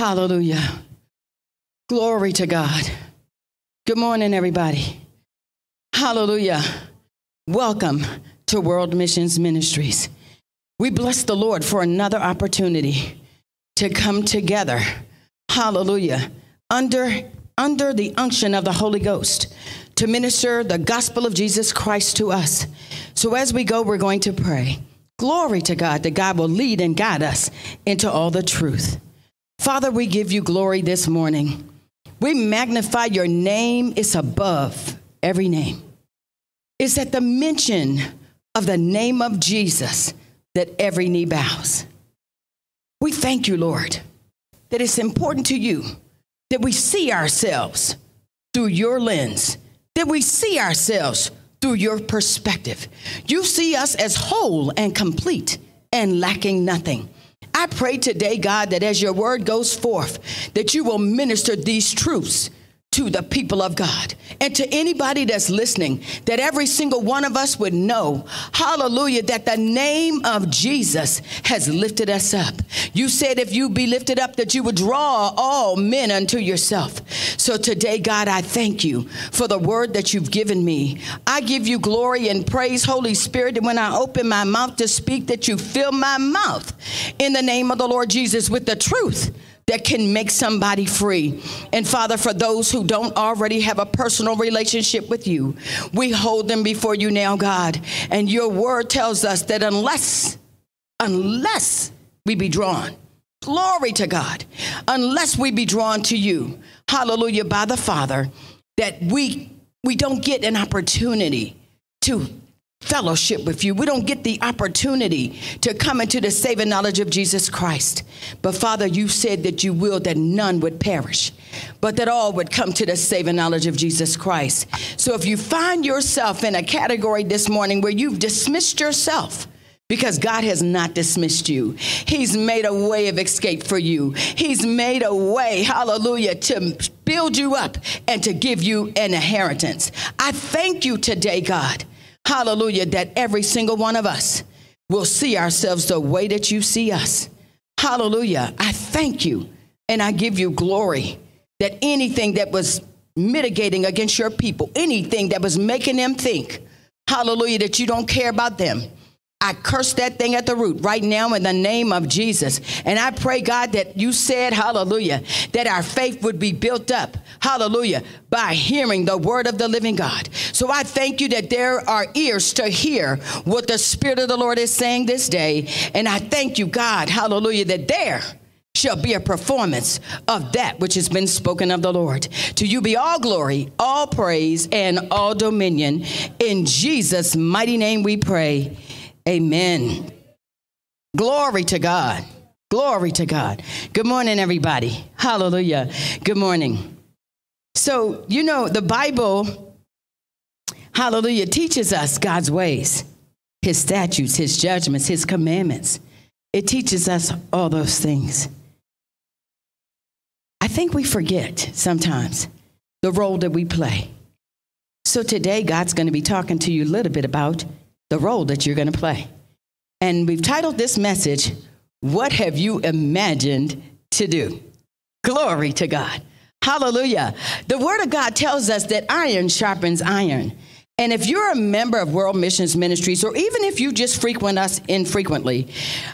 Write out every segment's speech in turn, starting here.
Hallelujah. Glory to God. Good morning, everybody. Hallelujah. Welcome to World Missions Ministries. We bless the Lord for another opportunity to come together. Hallelujah. Under, under the unction of the Holy Ghost to minister the gospel of Jesus Christ to us. So as we go, we're going to pray. Glory to God that God will lead and guide us into all the truth. Father, we give you glory this morning. We magnify your name, it's above every name. It's at the mention of the name of Jesus that every knee bows. We thank you, Lord, that it's important to you that we see ourselves through your lens, that we see ourselves through your perspective. You see us as whole and complete and lacking nothing. I pray today, God, that as your word goes forth, that you will minister these truths to the people of God and to anybody that's listening, that every single one of us would know, hallelujah, that the name of Jesus has lifted us up. You said if you be lifted up, that you would draw all men unto yourself. So today, God, I thank you for the word that you've given me. I give you glory and praise, Holy Spirit, and when I open my mouth to speak, that you fill my mouth in the name of the Lord Jesus with the truth that can make somebody free. And Father, for those who don't already have a personal relationship with you, we hold them before you now, God. And your word tells us that unless, unless we be drawn, glory to God, unless we be drawn to you, hallelujah, by the Father, that we we don't get an opportunity to fellowship with you. We don't get the opportunity to come into the saving knowledge of Jesus Christ. But Father, you said that you will that none would perish, but that all would come to the saving knowledge of Jesus Christ. So if you find yourself in a category this morning where you've dismissed yourself, because God has not dismissed you. He's made a way of escape for you. He's made a way, hallelujah, to build you up and to give you an inheritance. I thank you today, God, Hallelujah, that every single one of us will see ourselves the way that you see us. Hallelujah. I thank you and I give you glory that anything that was mitigating against your people, anything that was making them think, hallelujah, that you don't care about them, I curse that thing at the root right now in the name of Jesus. And I pray, God, that you said, hallelujah, that our faith would be built up, hallelujah, by hearing the word of the living God. So I thank you that there are ears to hear what the Spirit of the Lord is saying this day. And I thank you, God, hallelujah, that there shall be a performance of that which has been spoken of the Lord. To you be all glory, all praise, and all dominion. In Jesus' mighty name we pray. Amen. Glory to God. Glory to God. Good morning, everybody. Hallelujah. Good morning. So, you know, the Bible, hallelujah, teaches us God's ways, his statutes, his judgments, his commandments. It teaches us all those things. I think we forget sometimes the role that we play. So today, God's going to be talking to you a little bit about the role that you're going to play. And we've titled this message, What Have You Imagined to Do? Glory to God. Hallelujah. The Word of God tells us that iron sharpens iron. And if you're a member of World Missions Ministries, or even if you just frequent us infrequently,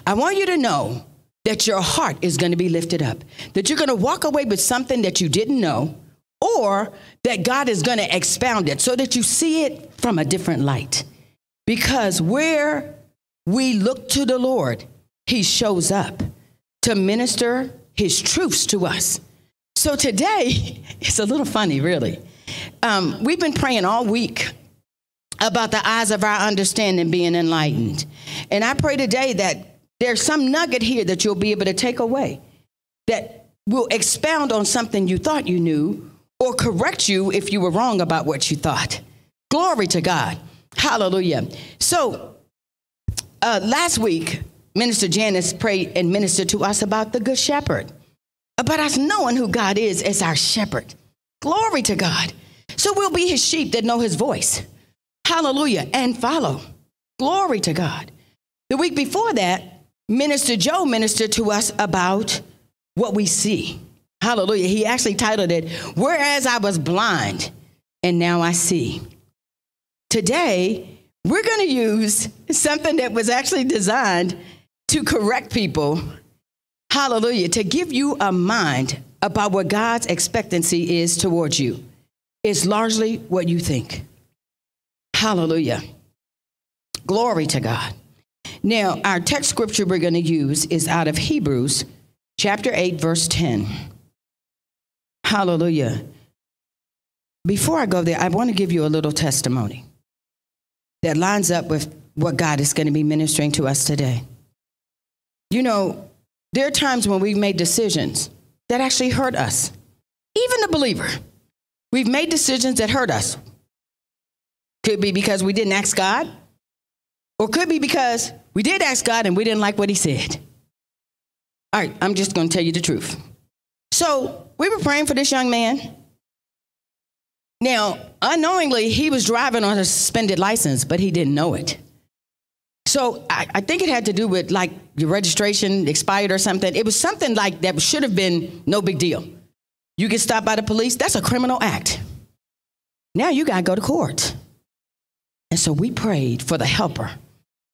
I want you to know that your heart is going to be lifted up, that you're going to walk away with something that you didn't know, or that God is going to expound it so that you see it from a different light. Because where we look to the Lord, He shows up to minister His truths to us. So today, it's a little funny, really. Um, we've been praying all week about the eyes of our understanding being enlightened. And I pray today that there's some nugget here that you'll be able to take away that will expound on something you thought you knew or correct you if you were wrong about what you thought. Glory to God. Hallelujah. So, uh, last week, Minister Janice prayed and ministered to us about the Good Shepherd, about us knowing who God is as our shepherd. Glory to God. So we'll be his sheep that know his voice. Hallelujah. And follow. Glory to God. The week before that, Minister Joe ministered to us about what we see. Hallelujah. He actually titled it, Whereas I Was Blind and Now I See. Today, we're going to use something that was actually designed to correct people. Hallelujah. To give you a mind about what God's expectancy is towards you. It's largely what you think. Hallelujah. Glory to God. Now, our text scripture we're going to use is out of Hebrews chapter 8, verse 10. Hallelujah. Before I go there, I want to give you a little testimony that lines up with what God is going to be ministering to us today. You know, there are times when we've made decisions that actually hurt us, even the believer. We've made decisions that hurt us. Could be because we didn't ask God, or could be because we did ask God and we didn't like what He said. All right, I'm just going to tell you the truth. So we were praying for this young man. Now, unknowingly, he was driving on a suspended license, but he didn't know it. So I, I, think it had to do with like your registration expired or something. It was something like that should have been no big deal. You get stopped by the police, that's a criminal act. Now you got to go to court. And so we prayed for the helper,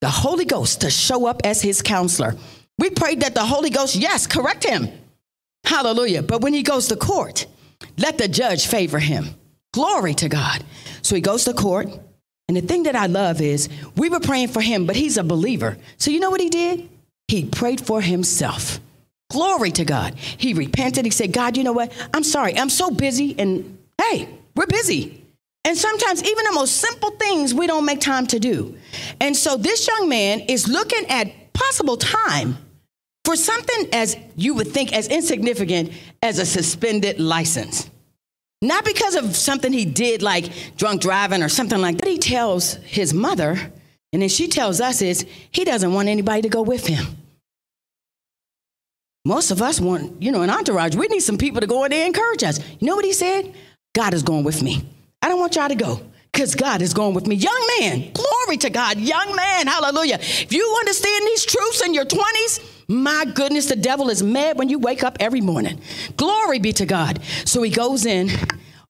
the Holy Ghost, to show up as his counselor. We prayed that the Holy Ghost, yes, correct him. Hallelujah. But when he goes to court, let the judge favor him. Glory to God. So he goes to court. And the thing that I love is we were praying for him, but he's a believer. So you know what he did? He prayed for himself. Glory to God. He repented. He said, God, you know what? I'm sorry. I'm so busy. And hey, we're busy. And sometimes even the most simple things we don't make time to do. And so this young man is looking at possible time for something as you would think as insignificant as a suspended license. Not because of something he did like drunk driving or something like that. He tells his mother, and then she tells us is he doesn't want anybody to go with him. Most of us want, you know, an entourage. We need some people to go in there and encourage us. You know what he said? God is going with me. I don't want y'all to go because God is going with me. Young man, glory to God. Young man, hallelujah. If you understand these truths in your 20s, my goodness, the devil is mad when you wake up every morning. Glory be to God. So he goes in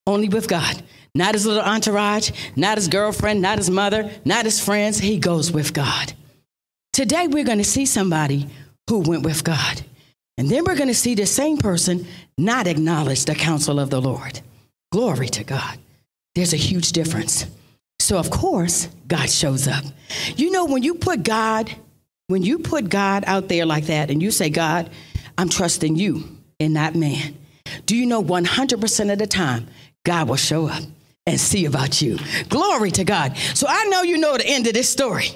only with God. Not his little entourage, not his girlfriend, not his mother, not his friends. He goes with God. Today, we're going to see somebody who went with God. And then we're going to see the same person not acknowledge the counsel of the Lord. Glory to God. There's a huge difference. So, of course, God shows up. You know, when you put God, when you put God out there like that and you say, God, I'm trusting you and not man, do you know 100% of the time, God will show up and see about you? Glory to God. So, I know you know the end of this story.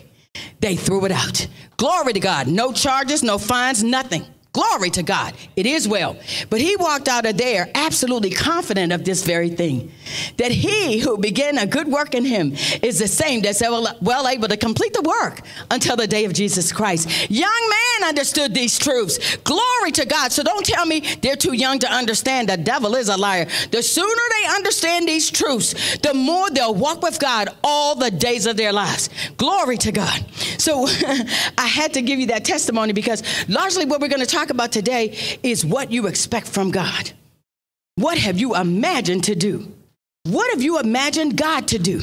They threw it out. Glory to God. No charges, no fines, nothing. Glory to God. It is well. But he walked out of there absolutely confident of this very thing that he who began a good work in him is the same that's well able to complete the work until the day of Jesus Christ. Young man understood these truths. Glory to God. So don't tell me they're too young to understand. The devil is a liar. The sooner they understand these truths, the more they'll walk with God all the days of their lives. Glory to God. So I had to give you that testimony because largely what we're going to talk talk about today is what you expect from God. What have you imagined to do? What have you imagined God to do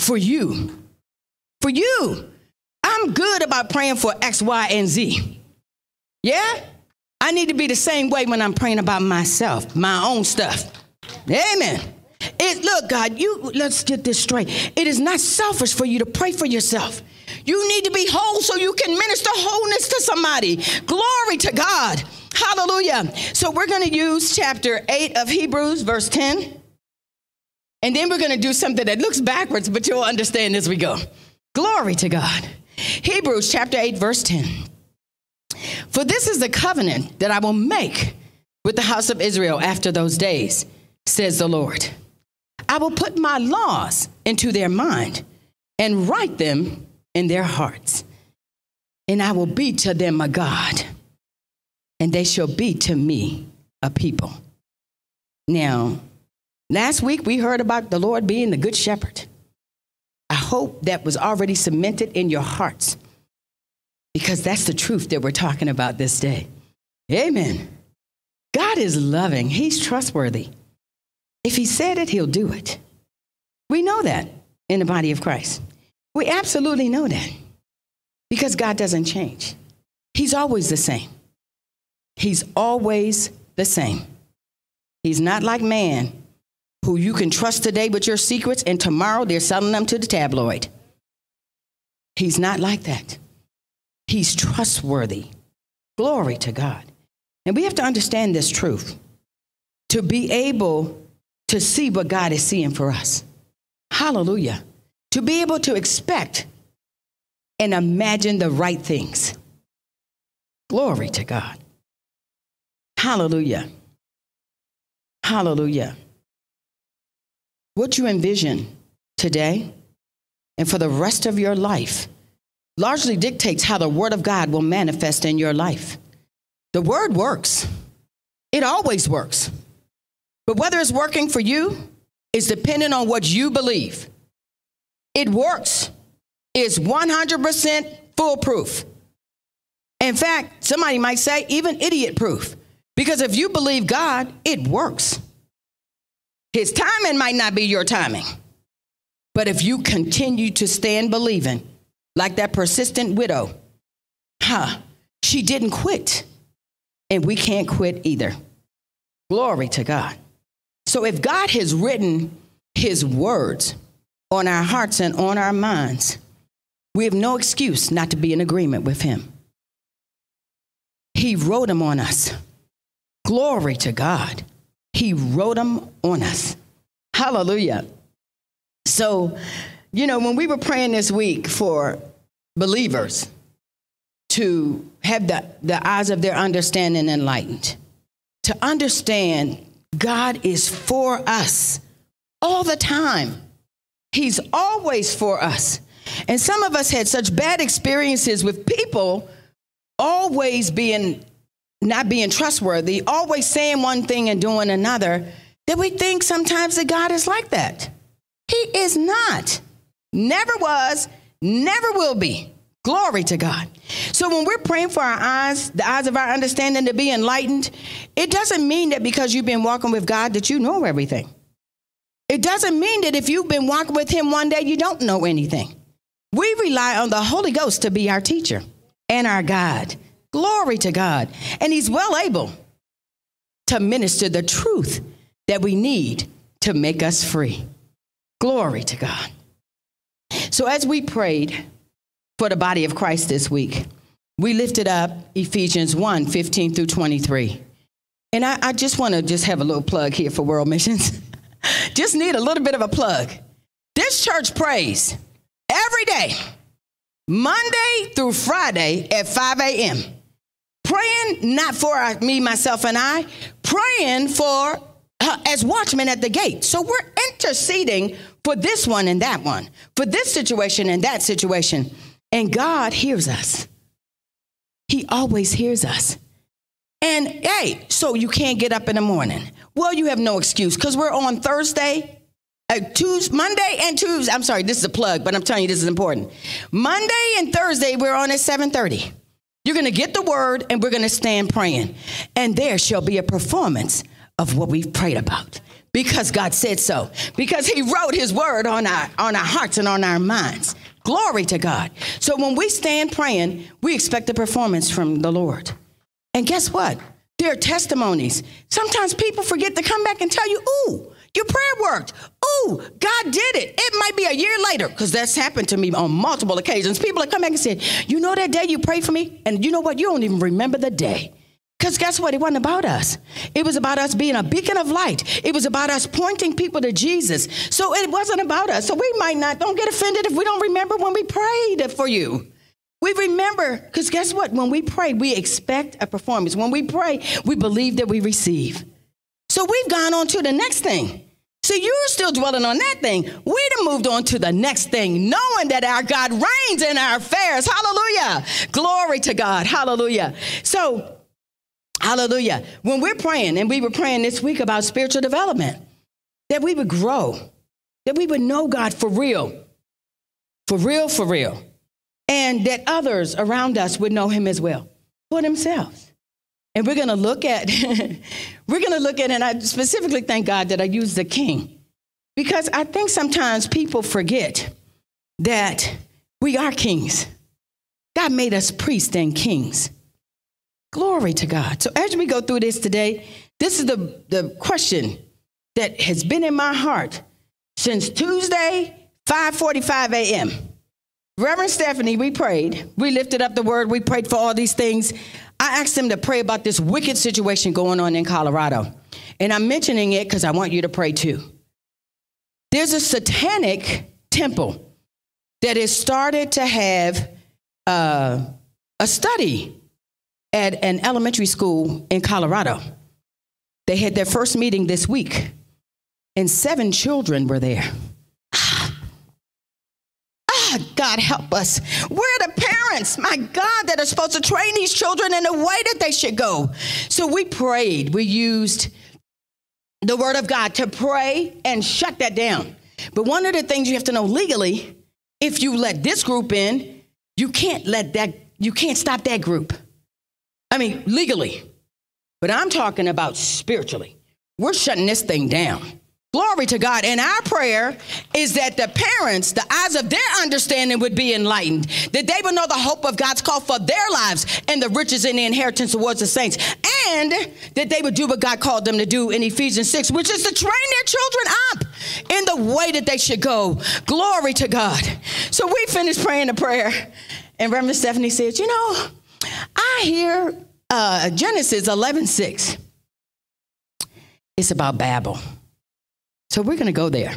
for you? For you. I'm good about praying for X, Y, and Z. Yeah? I need to be the same way when I'm praying about myself, my own stuff. Amen. It, look, God, you let's get this straight. It is not selfish for you to pray for yourself. You need to be whole so you can minister wholeness to somebody. Glory to God. Hallelujah. So we're going to use chapter 8 of Hebrews, verse 10. And then we're going to do something that looks backwards, but you'll understand as we go. Glory to God. Hebrews chapter 8, verse 10. For this is the covenant that I will make with the house of Israel after those days, says the Lord. I will put my laws into their mind and write them in their hearts. And I will be to them a God, and they shall be to me a people. Now, last week we heard about the Lord being the good shepherd. I hope that was already cemented in your hearts because that's the truth that we're talking about this day. Amen. God is loving, He's trustworthy. If He said it, He'll do it. We know that in the body of Christ. We absolutely know that because God doesn't change. He's always the same. He's always the same. He's not like man who you can trust today with your secrets and tomorrow they're selling them to the tabloid. He's not like that. He's trustworthy. Glory to God. And we have to understand this truth to be able to see what God is seeing for us. Hallelujah. To be able to expect and imagine the right things. Glory to God. Hallelujah. Hallelujah. What you envision today and for the rest of your life largely dictates how the Word of God will manifest in your life. The Word works, it always works. But whether it's working for you is dependent on what you believe. It works, is 100% foolproof. In fact, somebody might say even idiot proof. Because if you believe God, it works. His timing might not be your timing. But if you continue to stand believing, like that persistent widow, huh, she didn't quit. And we can't quit either. Glory to God. So if God has written his words on our hearts and on our minds, we have no excuse not to be in agreement with him. He wrote them on us. Glory to God. He wrote them on us. Hallelujah. So, you know, when we were praying this week for believers to have the, the eyes of their understanding enlightened, to understand God is for us all the time. He's always for us. And some of us had such bad experiences with people always being not being trustworthy, always saying one thing and doing another, that we think sometimes that God is like that. He is not. Never was, never will be. Glory to God. So when we're praying for our eyes, the eyes of our understanding to be enlightened, it doesn't mean that because you've been walking with God that you know everything. It doesn't mean that if you've been walking with Him one day, you don't know anything. We rely on the Holy Ghost to be our teacher and our God. Glory to God. And He's well able to minister the truth that we need to make us free. Glory to God. So, as we prayed for the body of Christ this week, we lifted up Ephesians 1 15 through 23. And I, I just want to just have a little plug here for World Missions. just need a little bit of a plug. This church prays every day, Monday through Friday at 5 a.m. Praying not for me, myself, and I, praying for uh, as watchmen at the gate. So we're interceding for this one and that one, for this situation and that situation. And God hears us. He always hears us. And hey, so you can't get up in the morning. Well, you have no excuse because we're on Thursday uh, Tuesday, Monday and Tuesday. I'm sorry, this is a plug, but I'm telling you this is important. Monday and Thursday we're on at 7:30. You're going to get the word and we're going to stand praying. And there shall be a performance of what we've prayed about because God said so. Because he wrote his word on our on our hearts and on our minds. Glory to God. So when we stand praying, we expect a performance from the Lord. And guess what? There are testimonies. Sometimes people forget to come back and tell you, "Ooh, your prayer worked. Oh, God did it. It might be a year later, because that's happened to me on multiple occasions. People have come back and said, You know that day you prayed for me? And you know what? You don't even remember the day. Because guess what? It wasn't about us. It was about us being a beacon of light. It was about us pointing people to Jesus. So it wasn't about us. So we might not, don't get offended if we don't remember when we prayed for you. We remember, because guess what? When we pray, we expect a performance. When we pray, we believe that we receive. So we've gone on to the next thing. See, you're still dwelling on that thing. We'd have moved on to the next thing, knowing that our God reigns in our affairs. Hallelujah. Glory to God. Hallelujah. So, hallelujah. When we're praying, and we were praying this week about spiritual development, that we would grow, that we would know God for real, for real, for real, and that others around us would know Him as well for themselves. And we're going to look at, we're going to look at, and I specifically thank God that I used the king because I think sometimes people forget that we are kings. God made us priests and kings. Glory to God. So as we go through this today, this is the, the question that has been in my heart since Tuesday, 5:45 a.m. Reverend Stephanie, we prayed. We lifted up the word. We prayed for all these things. I asked them to pray about this wicked situation going on in Colorado. And I'm mentioning it because I want you to pray too. There's a satanic temple that has started to have uh, a study at an elementary school in Colorado. They had their first meeting this week, and seven children were there. God help us. We're the parents, my God, that are supposed to train these children in the way that they should go. So we prayed. We used the word of God to pray and shut that down. But one of the things you have to know legally, if you let this group in, you can't let that, you can't stop that group. I mean, legally. But I'm talking about spiritually. We're shutting this thing down. Glory to God. And our prayer is that the parents, the eyes of their understanding would be enlightened, that they would know the hope of God's call for their lives and the riches and the inheritance towards the saints, and that they would do what God called them to do in Ephesians 6, which is to train their children up in the way that they should go. Glory to God. So we finished praying the prayer, and Reverend Stephanie said, You know, I hear uh, Genesis 11 6. It's about Babel. So we're going to go there.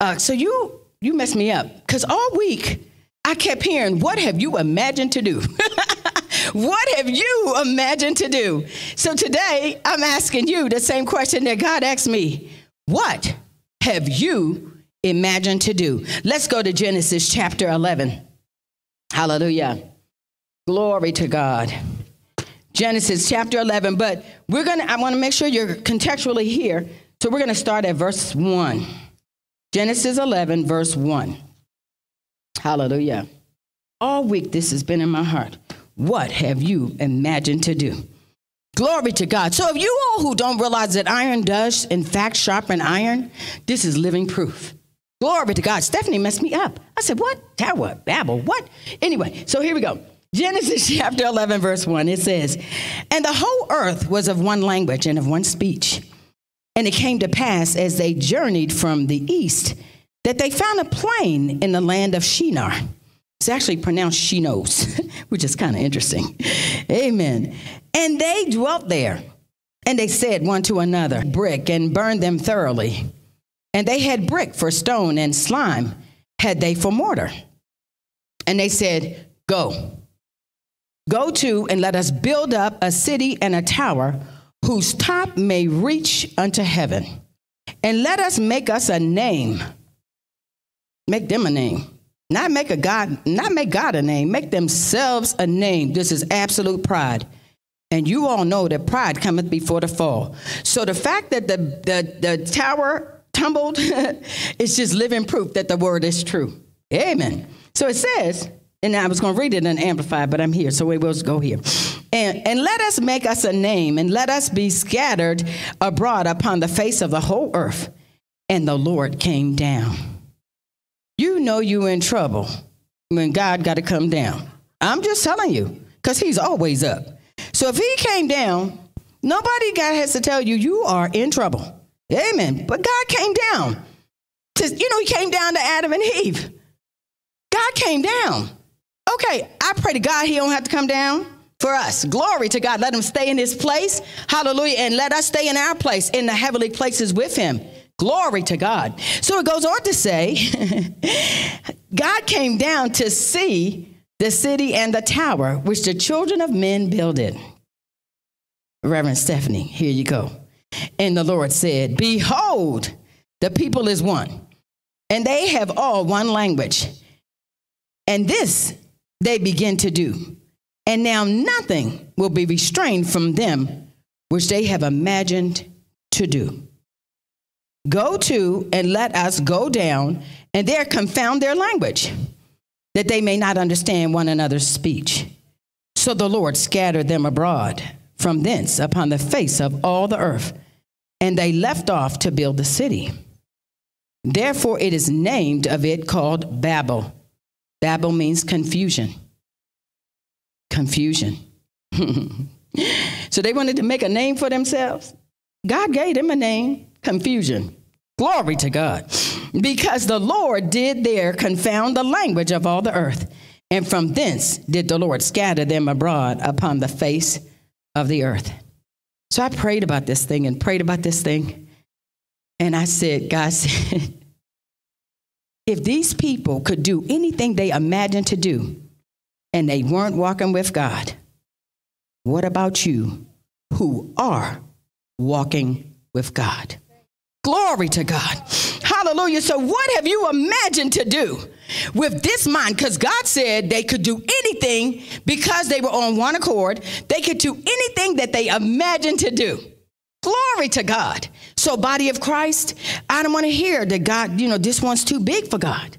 Uh, so you you messed me up because all week I kept hearing, "What have you imagined to do? what have you imagined to do?" So today I'm asking you the same question that God asked me: What have you imagined to do? Let's go to Genesis chapter 11. Hallelujah. Glory to God. Genesis chapter 11, but we're going to I want to make sure you're contextually here so we're going to start at verse 1. Genesis 11, verse 1. Hallelujah. All week this has been in my heart. What have you imagined to do? Glory to God. So, if you all who don't realize that iron does, in fact, sharpen iron, this is living proof. Glory to God. Stephanie messed me up. I said, What? Tower, Babel, what? Anyway, so here we go. Genesis chapter 11, verse 1. It says, And the whole earth was of one language and of one speech. And it came to pass as they journeyed from the east that they found a plain in the land of Shinar. It's actually pronounced Shinos, which is kind of interesting. Amen. And they dwelt there. And they said one to another, Brick, and burned them thoroughly. And they had brick for stone, and slime had they for mortar. And they said, Go. Go to, and let us build up a city and a tower whose top may reach unto heaven. And let us make us a name. Make them a name. Not make a God, not make God a name, make themselves a name. This is absolute pride. And you all know that pride cometh before the fall. So the fact that the, the, the tower tumbled is just living proof that the word is true. Amen. So it says, and I was going to read it in Amplified, but I'm here, so we will go here. And, and let us make us a name, and let us be scattered abroad upon the face of the whole earth. And the Lord came down. You know you're in trouble when God got to come down. I'm just telling you, because He's always up. So if He came down, nobody God has to tell you you are in trouble. Amen. But God came down. You know, He came down to Adam and Eve. God came down. Okay, I pray to God He don't have to come down for us. Glory to God. Let him stay in his place. Hallelujah. And let us stay in our place in the heavenly places with him. Glory to God. So it goes on to say, God came down to see the city and the tower which the children of men builded. Reverend Stephanie, here you go. And the Lord said, Behold, the people is one, and they have all one language. And this they begin to do. And now nothing will be restrained from them which they have imagined to do. Go to and let us go down and there confound their language, that they may not understand one another's speech. So the Lord scattered them abroad from thence upon the face of all the earth. And they left off to build the city. Therefore, it is named of it called Babel. Babel means confusion. Confusion. so they wanted to make a name for themselves. God gave them a name, confusion. Glory to God. Because the Lord did there confound the language of all the earth. And from thence did the Lord scatter them abroad upon the face of the earth. So I prayed about this thing and prayed about this thing. And I said, God said, if these people could do anything they imagined to do and they weren't walking with God, what about you who are walking with God? Glory to God. Hallelujah. So, what have you imagined to do with this mind? Because God said they could do anything because they were on one accord. They could do anything that they imagined to do. Glory to God. So, body of Christ, I don't want to hear that God, you know, this one's too big for God.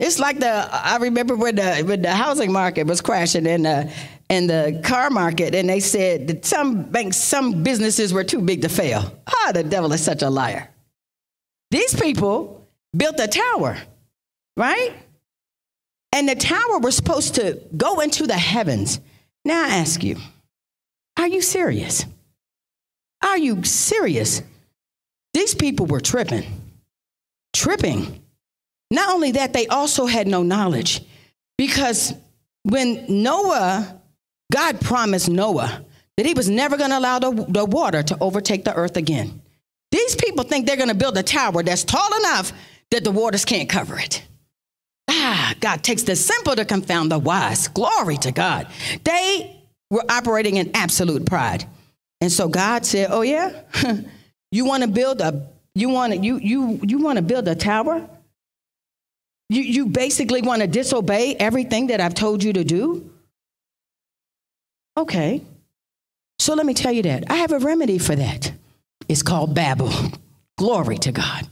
It's like the I remember when the when the housing market was crashing and the and the car market, and they said that some banks, some businesses were too big to fail. Ah, the devil is such a liar. These people built a tower, right? And the tower was supposed to go into the heavens. Now I ask you, are you serious? Are you serious? These people were tripping. Tripping. Not only that, they also had no knowledge because when Noah, God promised Noah that he was never going to allow the, the water to overtake the earth again. These people think they're going to build a tower that's tall enough that the waters can't cover it. Ah, God takes the simple to confound the wise. Glory to God. They were operating in absolute pride. And so God said, "Oh yeah, you want to build a you want to you you you want to build a tower? You you basically want to disobey everything that I've told you to do? Okay. So let me tell you that. I have a remedy for that. It's called Babel. Glory to God.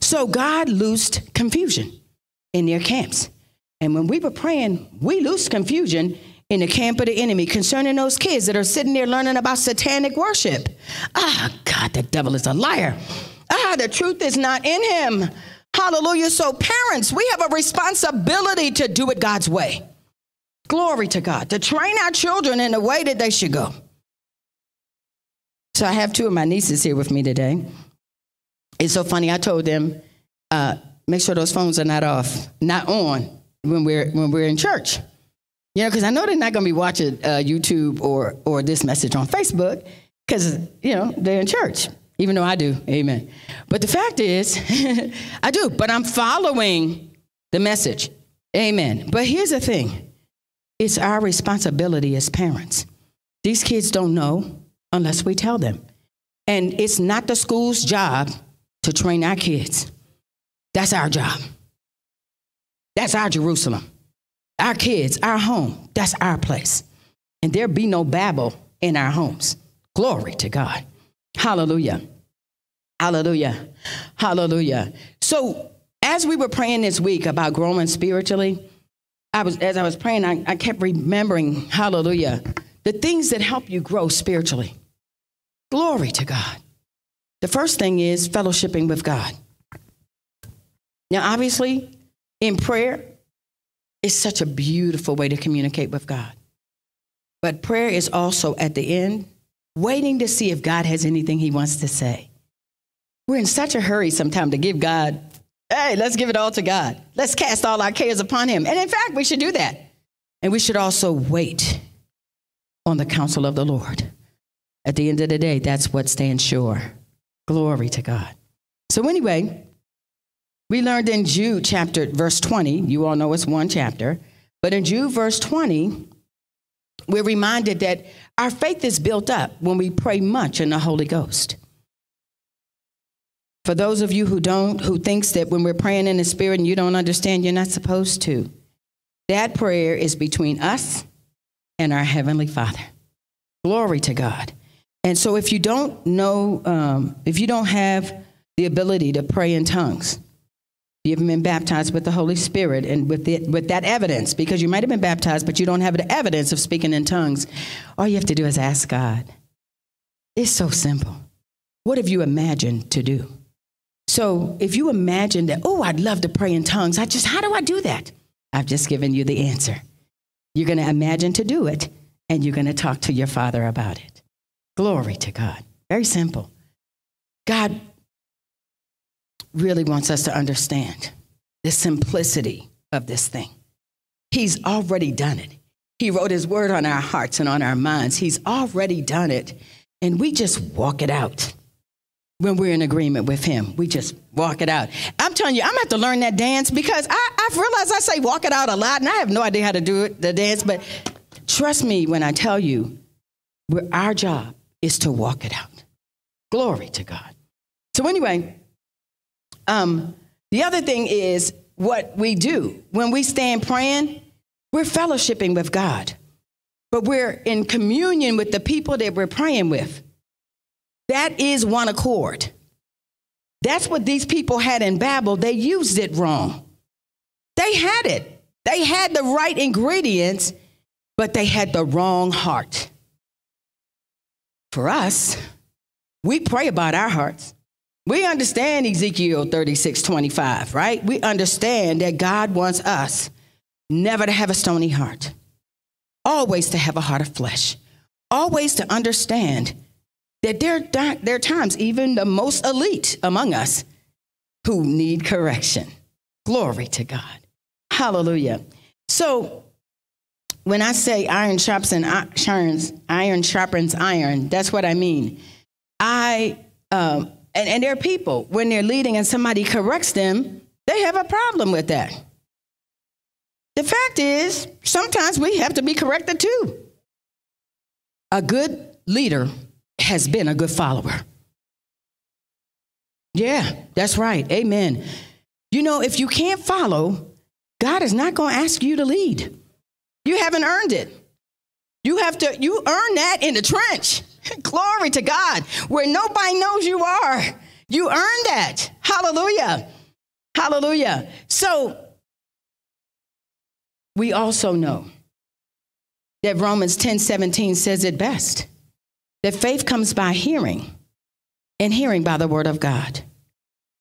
So God loosed confusion in their camps. And when we were praying, we loosed confusion in the camp of the enemy concerning those kids that are sitting there learning about satanic worship. Ah, God, the devil is a liar. Ah, the truth is not in him. Hallelujah. So, parents, we have a responsibility to do it God's way. Glory to God, to train our children in the way that they should go. So, I have two of my nieces here with me today. It's so funny. I told them, uh, make sure those phones are not off, not on when we're when we're in church. You know, because I know they're not going to be watching uh, YouTube or or this message on Facebook because you know they're in church. Even though I do, Amen. But the fact is, I do. But I'm following the message, Amen. But here's the thing: it's our responsibility as parents. These kids don't know unless we tell them, and it's not the school's job to train our kids. That's our job. That's our Jerusalem our kids, our home, that's our place. And there be no Babel in our homes. Glory to God. Hallelujah. Hallelujah. Hallelujah. So, as we were praying this week about growing spiritually, I was as I was praying, I, I kept remembering, hallelujah, the things that help you grow spiritually. Glory to God. The first thing is fellowshipping with God. Now, obviously, in prayer, it's such a beautiful way to communicate with God. But prayer is also at the end, waiting to see if God has anything he wants to say. We're in such a hurry sometimes to give God, hey, let's give it all to God. Let's cast all our cares upon him. And in fact, we should do that. And we should also wait on the counsel of the Lord. At the end of the day, that's what stands sure. Glory to God. So, anyway, we learned in Jude chapter, verse 20, you all know it's one chapter, but in Jude verse 20, we're reminded that our faith is built up when we pray much in the Holy Ghost. For those of you who don't, who thinks that when we're praying in the Spirit and you don't understand, you're not supposed to. That prayer is between us and our Heavenly Father. Glory to God. And so if you don't know, um, if you don't have the ability to pray in tongues, you haven't been baptized with the Holy Spirit and with, the, with that evidence, because you might have been baptized, but you don't have the evidence of speaking in tongues. All you have to do is ask God. It's so simple. What have you imagined to do? So if you imagine that, oh, I'd love to pray in tongues, I just, how do I do that? I've just given you the answer. You're going to imagine to do it, and you're going to talk to your Father about it. Glory to God. Very simple. God really wants us to understand the simplicity of this thing. He's already done it. He wrote his word on our hearts and on our minds. He's already done it. And we just walk it out when we're in agreement with him. We just walk it out. I'm telling you, I'm gonna have to learn that dance because I, I've realized I say walk it out a lot and I have no idea how to do it, the dance, but trust me when I tell you, our job is to walk it out. Glory to God. So anyway, um, the other thing is what we do when we stand praying, we're fellowshipping with God, but we're in communion with the people that we're praying with. That is one accord. That's what these people had in Babel. They used it wrong. They had it, they had the right ingredients, but they had the wrong heart. For us, we pray about our hearts. We understand Ezekiel 36 25, right? We understand that God wants us never to have a stony heart, always to have a heart of flesh, always to understand that there, there are times, even the most elite among us, who need correction. Glory to God. Hallelujah. So, when I say iron sharpens iron, sharpens iron, that's what I mean. I um, and, and there are people when they're leading and somebody corrects them, they have a problem with that. The fact is, sometimes we have to be corrected too. A good leader has been a good follower. Yeah, that's right. Amen. You know, if you can't follow, God is not going to ask you to lead. You haven't earned it. You have to, you earn that in the trench. Glory to God, where nobody knows you are. You earned that. Hallelujah. Hallelujah. So, we also know that Romans 10 17 says it best that faith comes by hearing, and hearing by the word of God.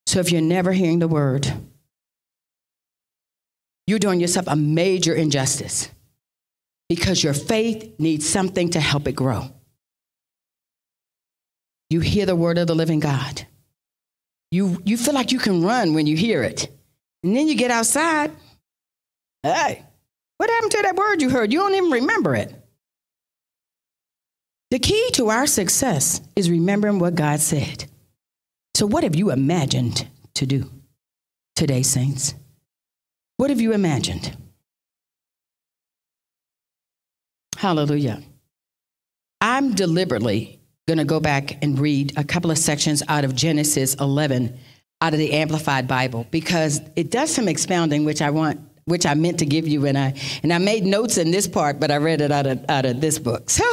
So if you're never hearing the word, you're doing yourself a major injustice because your faith needs something to help it grow. You hear the word of the living God. You, you feel like you can run when you hear it. And then you get outside. Hey, what happened to that word you heard? You don't even remember it. The key to our success is remembering what God said. So, what have you imagined to do today, saints? What have you imagined? Hallelujah. I'm deliberately going to go back and read a couple of sections out of Genesis 11 out of the Amplified Bible because it does some expounding, which I want, which I meant to give you, and I and I made notes in this part, but I read it out of out of this book. So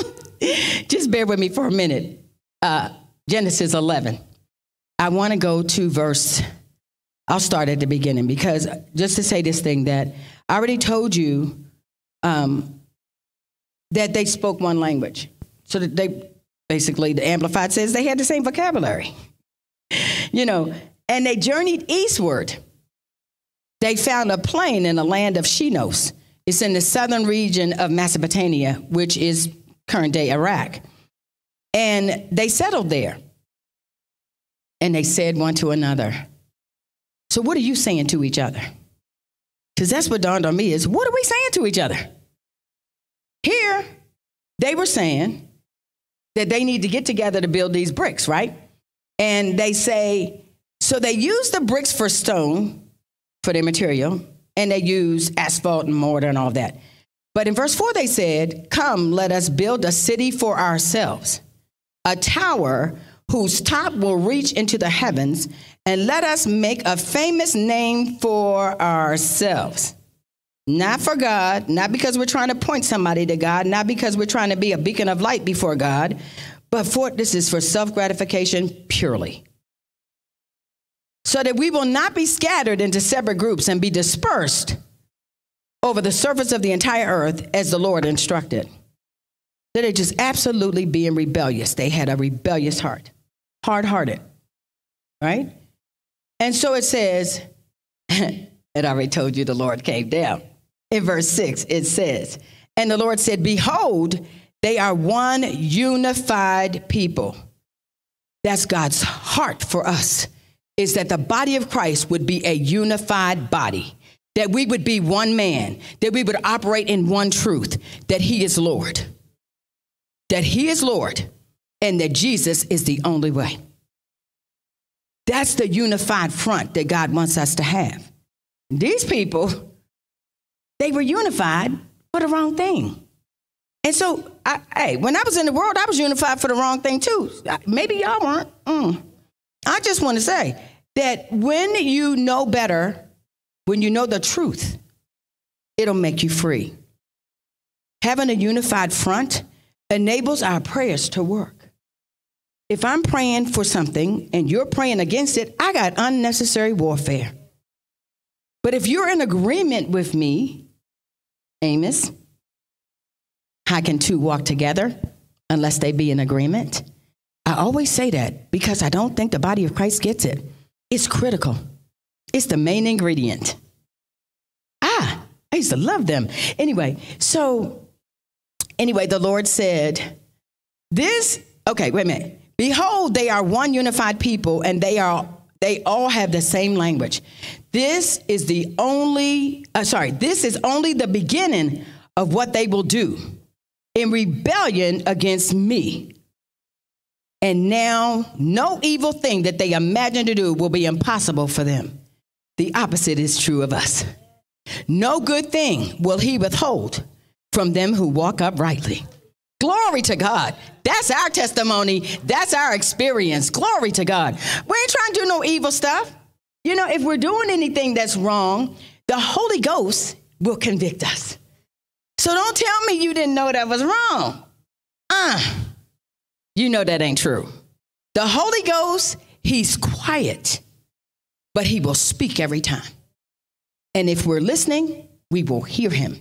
just bear with me for a minute. Uh, Genesis 11. I want to go to verse. I'll start at the beginning because just to say this thing that I already told you um, that they spoke one language. So that they basically, the Amplified says they had the same vocabulary. You know, and they journeyed eastward. They found a plain in the land of Shinos. It's in the southern region of Mesopotamia, which is current day Iraq. And they settled there. And they said one to another, So, what are you saying to each other? Because that's what dawned on me is what are we saying to each other? Here, they were saying that they need to get together to build these bricks, right? And they say, so they use the bricks for stone for their material, and they use asphalt and mortar and all that. But in verse 4, they said, Come, let us build a city for ourselves, a tower whose top will reach into the heavens, and let us make a famous name for ourselves. Not for God, not because we're trying to point somebody to God, not because we're trying to be a beacon of light before God, but for this is for self gratification purely. So that we will not be scattered into separate groups and be dispersed over the surface of the entire earth as the Lord instructed. They're just absolutely being rebellious. They had a rebellious heart, hard hearted, right? And so it says, it already told you the Lord came down. In verse 6, it says, And the Lord said, Behold, they are one unified people. That's God's heart for us, is that the body of Christ would be a unified body, that we would be one man, that we would operate in one truth, that He is Lord that He is Lord and that Jesus is the only way. That's the unified front that God wants us to have. These people, they were unified for the wrong thing. And so, I, hey, when I was in the world, I was unified for the wrong thing too. Maybe y'all weren't. Mm. I just want to say that when you know better, when you know the truth, it'll make you free. Having a unified front enables our prayers to work. If I'm praying for something and you're praying against it, I got unnecessary warfare. But if you're in agreement with me, Amos, how can two walk together unless they be in agreement? I always say that because I don't think the body of Christ gets it. It's critical, it's the main ingredient. Ah, I used to love them. Anyway, so Anyway, the Lord said, This, okay, wait a minute. Behold, they are one unified people, and they are they all have the same language. This is the only, uh, sorry, this is only the beginning of what they will do in rebellion against me. And now, no evil thing that they imagine to do will be impossible for them. The opposite is true of us. No good thing will he withhold from them who walk uprightly. Glory to God. That's our testimony. That's our experience. Glory to God. We ain't trying to do no evil stuff. You know, if we're doing anything that's wrong, the Holy Ghost will convict us. So don't tell me you didn't know that was wrong. Uh, you know that ain't true. The Holy Ghost, he's quiet, but he will speak every time. And if we're listening, we will hear him.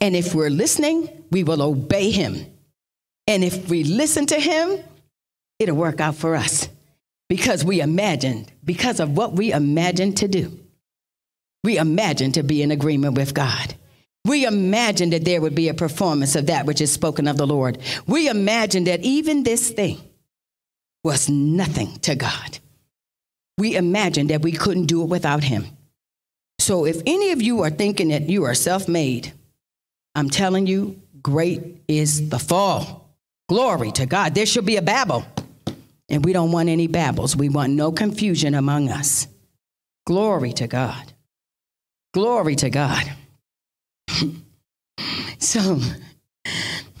And if we're listening, we will obey him. And if we listen to him, it'll work out for us because we imagined, because of what we imagined to do. We imagined to be in agreement with God. We imagined that there would be a performance of that which is spoken of the Lord. We imagined that even this thing was nothing to God. We imagined that we couldn't do it without Him. So if any of you are thinking that you are self made, I'm telling you, great is the fall. Glory to God. There should be a Babel. And we don't want any babbles. We want no confusion among us. Glory to God. Glory to God. so,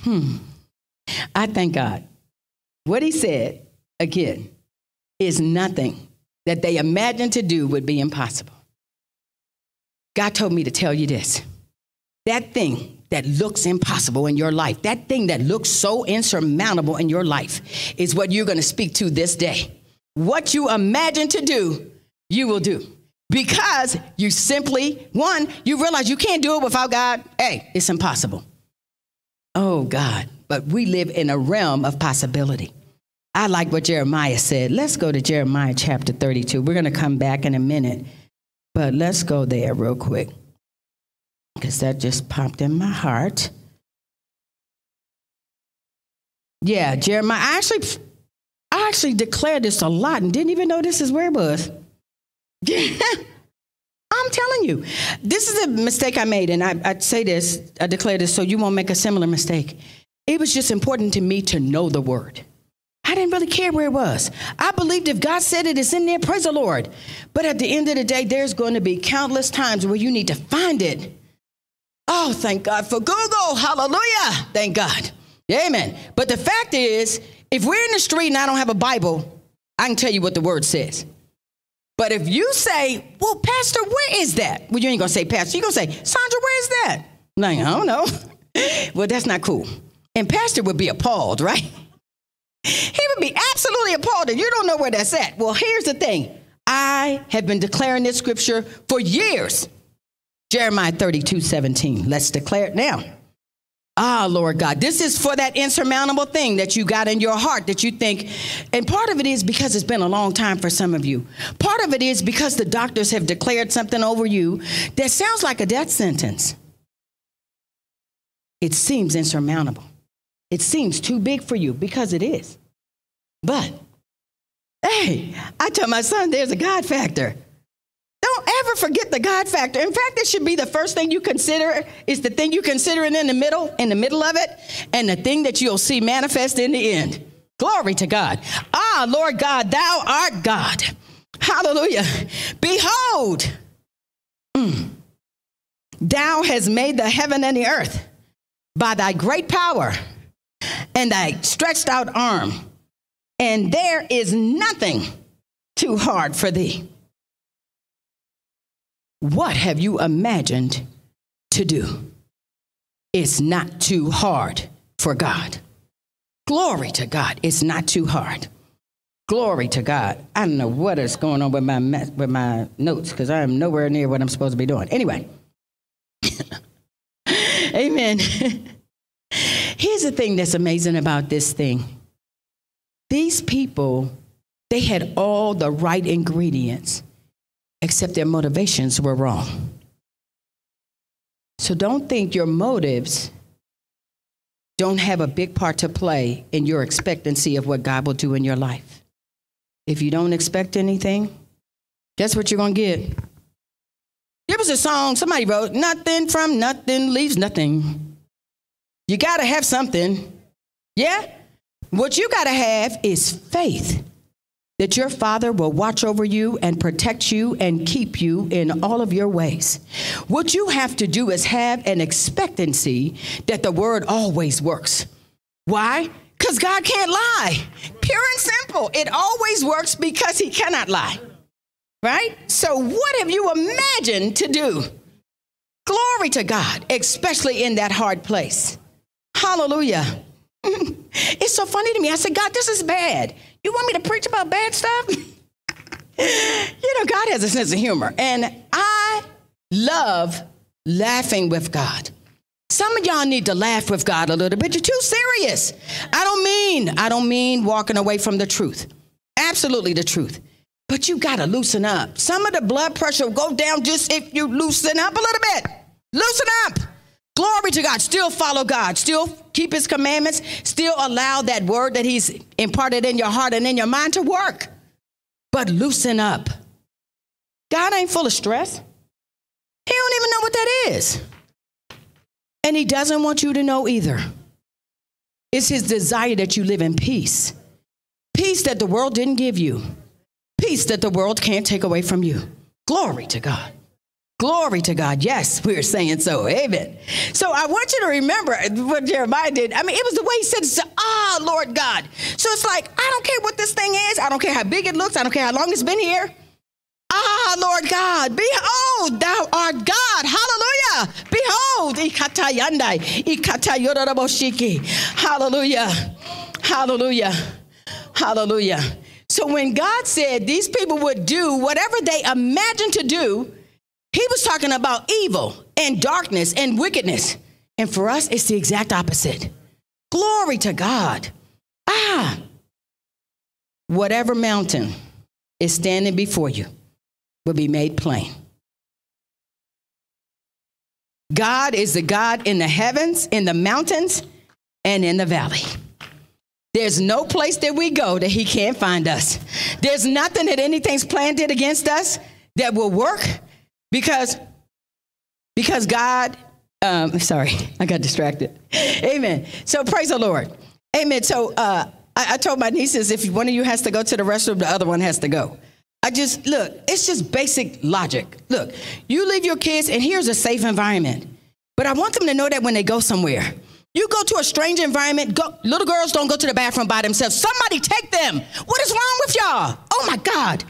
hmm, I thank God. What he said, again, is nothing that they imagined to do would be impossible. God told me to tell you this that thing that looks impossible in your life, that thing that looks so insurmountable in your life, is what you're going to speak to this day. What you imagine to do, you will do. Because you simply, one, you realize you can't do it without God. Hey, it's impossible. Oh, God. But we live in a realm of possibility. I like what Jeremiah said. Let's go to Jeremiah chapter 32. We're going to come back in a minute, but let's go there real quick because that just popped in my heart. Yeah, Jeremiah. I actually, I actually declared this a lot and didn't even know this is where it was. I'm telling you, this is a mistake I made, and I, I say this, I declare this so you won't make a similar mistake. It was just important to me to know the word. I didn't really care where it was. I believed if God said it, it's in there, praise the Lord. But at the end of the day, there's going to be countless times where you need to find it Oh, thank God for Google. Hallelujah. Thank God. Amen. But the fact is, if we're in the street and I don't have a Bible, I can tell you what the word says. But if you say, well, Pastor, where is that? Well, you ain't gonna say, Pastor, you're gonna say, Sandra, where is that? I'm like, I don't know. well, that's not cool. And Pastor would be appalled, right? he would be absolutely appalled that you don't know where that's at. Well, here's the thing I have been declaring this scripture for years. Jeremiah 32 17. Let's declare it now. Ah, Lord God, this is for that insurmountable thing that you got in your heart that you think. And part of it is because it's been a long time for some of you. Part of it is because the doctors have declared something over you that sounds like a death sentence. It seems insurmountable. It seems too big for you because it is. But, hey, I tell my son there's a God factor. Don't ever forget the God factor. In fact, it should be the first thing you consider is the thing you consider in the middle, in the middle of it, and the thing that you'll see manifest in the end. Glory to God. Ah, Lord God, thou art God. Hallelujah. Behold, mm, thou hast made the heaven and the earth by thy great power and thy stretched out arm, and there is nothing too hard for thee. What have you imagined to do? It's not too hard for God. Glory to God. It's not too hard. Glory to God. I don't know what is going on with my with my notes because I am nowhere near what I'm supposed to be doing. Anyway. Amen. Here's the thing that's amazing about this thing. These people, they had all the right ingredients except their motivations were wrong. So don't think your motives don't have a big part to play in your expectancy of what God will do in your life. If you don't expect anything, guess what you're going to get? There was a song somebody wrote, Nothing from nothing leaves nothing. You got to have something. Yeah? What you got to have is faith that your Father will watch over you and protect you and keep you in all of your ways. What you have to do is have an expectancy that the word always works. Why? Because God can't lie. Pure and simple. It always works because He cannot lie. Right? So, what have you imagined to do? Glory to God, especially in that hard place. Hallelujah. it's so funny to me. I said, God, this is bad. You want me to preach about bad stuff? you know, God has a sense of humor. And I love laughing with God. Some of y'all need to laugh with God a little bit. You're too serious. I don't mean, I don't mean walking away from the truth. Absolutely the truth. But you got to loosen up. Some of the blood pressure will go down just if you loosen up a little bit. Loosen up. Glory to God. Still follow God. Still keep his commandments. Still allow that word that he's imparted in your heart and in your mind to work. But loosen up. God ain't full of stress. He don't even know what that is. And he doesn't want you to know either. It's his desire that you live in peace. Peace that the world didn't give you peace that the world can't take away from you. Glory to God. Glory to God. Yes, we're saying so. Amen. So I want you to remember what Jeremiah did. I mean, it was the way he said, Ah, Lord God. So it's like, I don't care what this thing is. I don't care how big it looks. I don't care how long it's been here. Ah, Lord God, behold, thou art God. Hallelujah. Behold, Hallelujah. Hallelujah. Hallelujah. So when God said these people would do whatever they imagined to do, he was talking about evil and darkness and wickedness. And for us, it's the exact opposite. Glory to God. Ah, whatever mountain is standing before you will be made plain. God is the God in the heavens, in the mountains, and in the valley. There's no place that we go that he can't find us. There's nothing that anything's planted against us that will work because because God um, sorry, I got distracted. Amen. So praise the Lord. Amen. So uh, I, I told my nieces if one of you has to go to the restroom, the other one has to go. I just look, it's just basic logic. Look, you leave your kids, and here's a safe environment. But I want them to know that when they go somewhere, you go to a strange environment, go, little girls don't go to the bathroom by themselves. Somebody take them. What is wrong with y'all? Oh my God.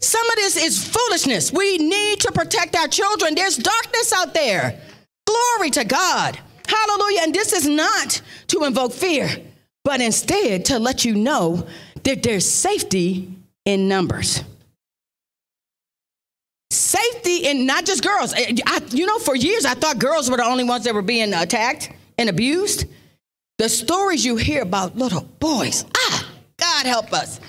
Some of this is foolishness. We need to protect our children. There's darkness out there. Glory to God. Hallelujah. And this is not to invoke fear, but instead to let you know that there's safety in numbers. Safety in not just girls. I, you know, for years I thought girls were the only ones that were being attacked and abused? The stories you hear about little boys. Ah, God help us.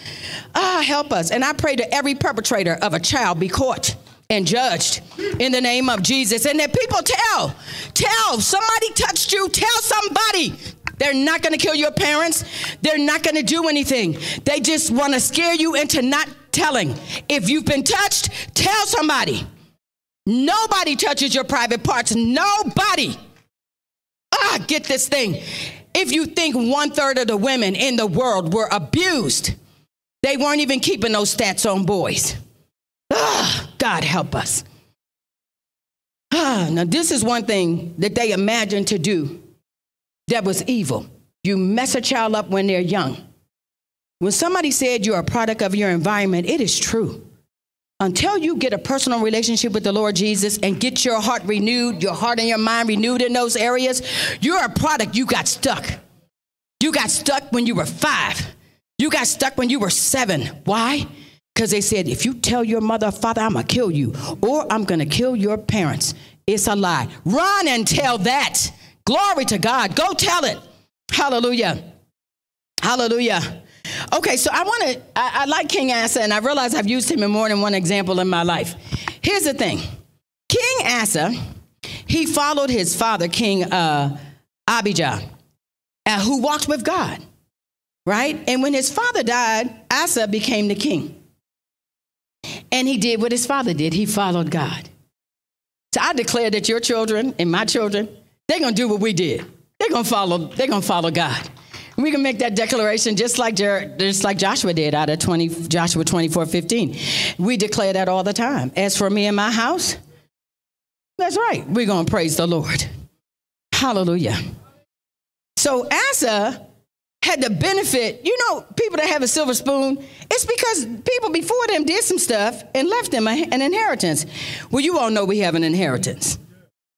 Ah, help us. And I pray that every perpetrator of a child be caught and judged in the name of Jesus. And that people tell, tell, somebody touched you, tell somebody. They're not going to kill your parents. They're not going to do anything. They just want to scare you into not telling. If you've been touched, tell somebody. Nobody touches your private parts. Nobody. Ah, get this thing. If you think one third of the women in the world were abused, they weren't even keeping those stats on boys. Ah, God help us. Ah, now, this is one thing that they imagined to do that was evil. You mess a child up when they're young. When somebody said you're a product of your environment, it is true. Until you get a personal relationship with the Lord Jesus and get your heart renewed, your heart and your mind renewed in those areas, you're a product. You got stuck. You got stuck when you were five. You got stuck when you were seven. Why? Because they said, if you tell your mother or father, I'm going to kill you, or I'm going to kill your parents. It's a lie. Run and tell that. Glory to God. Go tell it. Hallelujah. Hallelujah. Okay, so I want to, I, I, like King Asa, and I realize I've used him in more than one example in my life. Here's the thing King Asa, he followed his father, King uh, Abijah, uh, who walked with God, right? And when his father died, Asa became the king. And he did what his father did he followed God. So I declare that your children and my children, they're going to do what we did. They're going to follow, they're going to follow God. We can make that declaration just like, just like Joshua did out of 20, Joshua 24 15. We declare that all the time. As for me and my house, that's right. We're going to praise the Lord. Hallelujah. So Asa had the benefit, you know, people that have a silver spoon, it's because people before them did some stuff and left them an inheritance. Well, you all know we have an inheritance.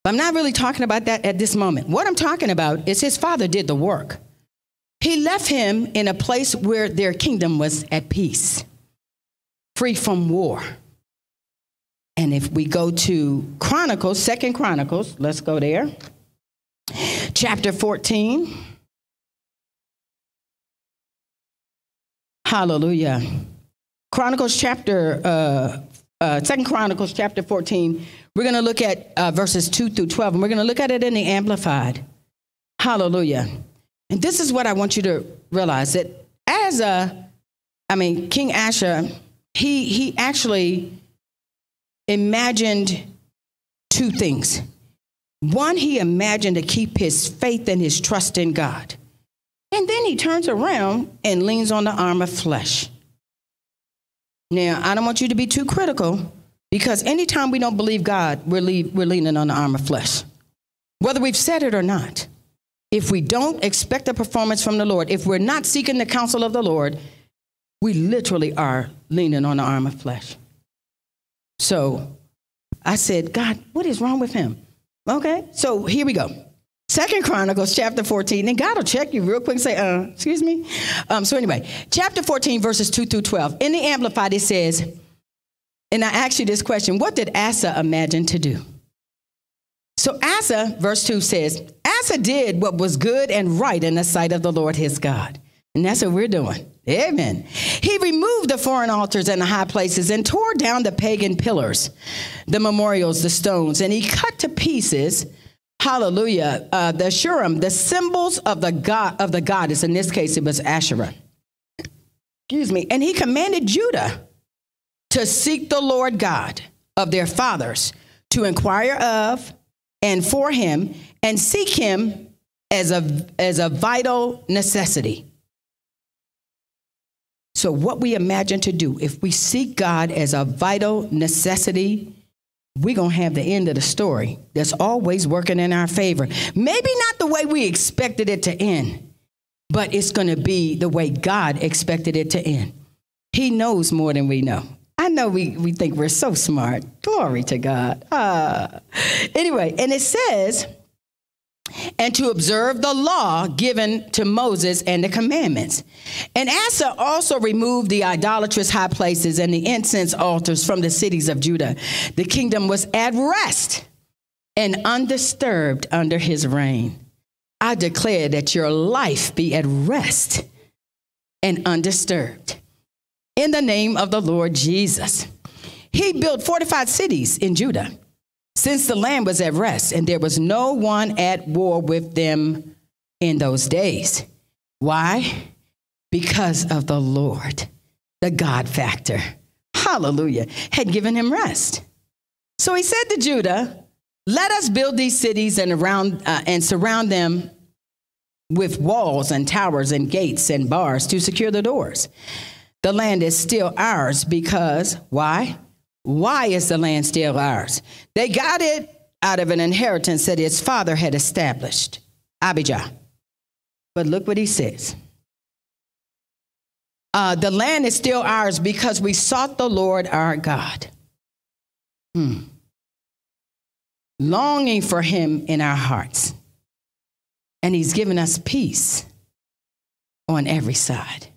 I'm not really talking about that at this moment. What I'm talking about is his father did the work. He left him in a place where their kingdom was at peace, free from war. And if we go to Chronicles, Second Chronicles, let's go there. Chapter 14. Hallelujah. Chronicles chapter, uh, uh, Second Chronicles chapter 14. We're going to look at uh, verses 2 through 12, and we're going to look at it in the Amplified. Hallelujah. And this is what I want you to realize that as a, I mean, King Asa, he, he actually imagined two things. One, he imagined to keep his faith and his trust in God. And then he turns around and leans on the arm of flesh. Now, I don't want you to be too critical because anytime we don't believe God, we're, leave, we're leaning on the arm of flesh, whether we've said it or not if we don't expect a performance from the Lord, if we're not seeking the counsel of the Lord, we literally are leaning on the arm of flesh. So I said, God, what is wrong with him? Okay, so here we go. Second Chronicles chapter 14, and God will check you real quick and say, uh, excuse me. Um, so anyway, chapter 14, verses 2 through 12. In the Amplified, it says, and I ask you this question, what did Asa imagine to do? So Asa, verse 2 says, Asa did what was good and right in the sight of the Lord his God. And that's what we're doing. Amen. He removed the foreign altars and the high places and tore down the pagan pillars, the memorials, the stones, and he cut to pieces, hallelujah, uh, the Asherim, the symbols of the god of the goddess. In this case, it was Asherah. Excuse me. And he commanded Judah to seek the Lord God of their fathers, to inquire of and for him and seek him as a, as a vital necessity. So, what we imagine to do, if we seek God as a vital necessity, we're going to have the end of the story that's always working in our favor. Maybe not the way we expected it to end, but it's going to be the way God expected it to end. He knows more than we know. I know we, we think we're so smart. Glory to God. Uh, anyway, and it says, and to observe the law given to Moses and the commandments. And Asa also removed the idolatrous high places and the incense altars from the cities of Judah. The kingdom was at rest and undisturbed under his reign. I declare that your life be at rest and undisturbed. In the name of the Lord Jesus. He built fortified cities in Judah since the land was at rest and there was no one at war with them in those days. Why? Because of the Lord, the God factor. Hallelujah. Had given him rest. So he said to Judah, Let us build these cities and, around, uh, and surround them with walls and towers and gates and bars to secure the doors. The land is still ours because, why? Why is the land still ours? They got it out of an inheritance that his father had established, Abijah. But look what he says. Uh, the land is still ours because we sought the Lord our God. Hmm. Longing for him in our hearts. And he's given us peace on every side.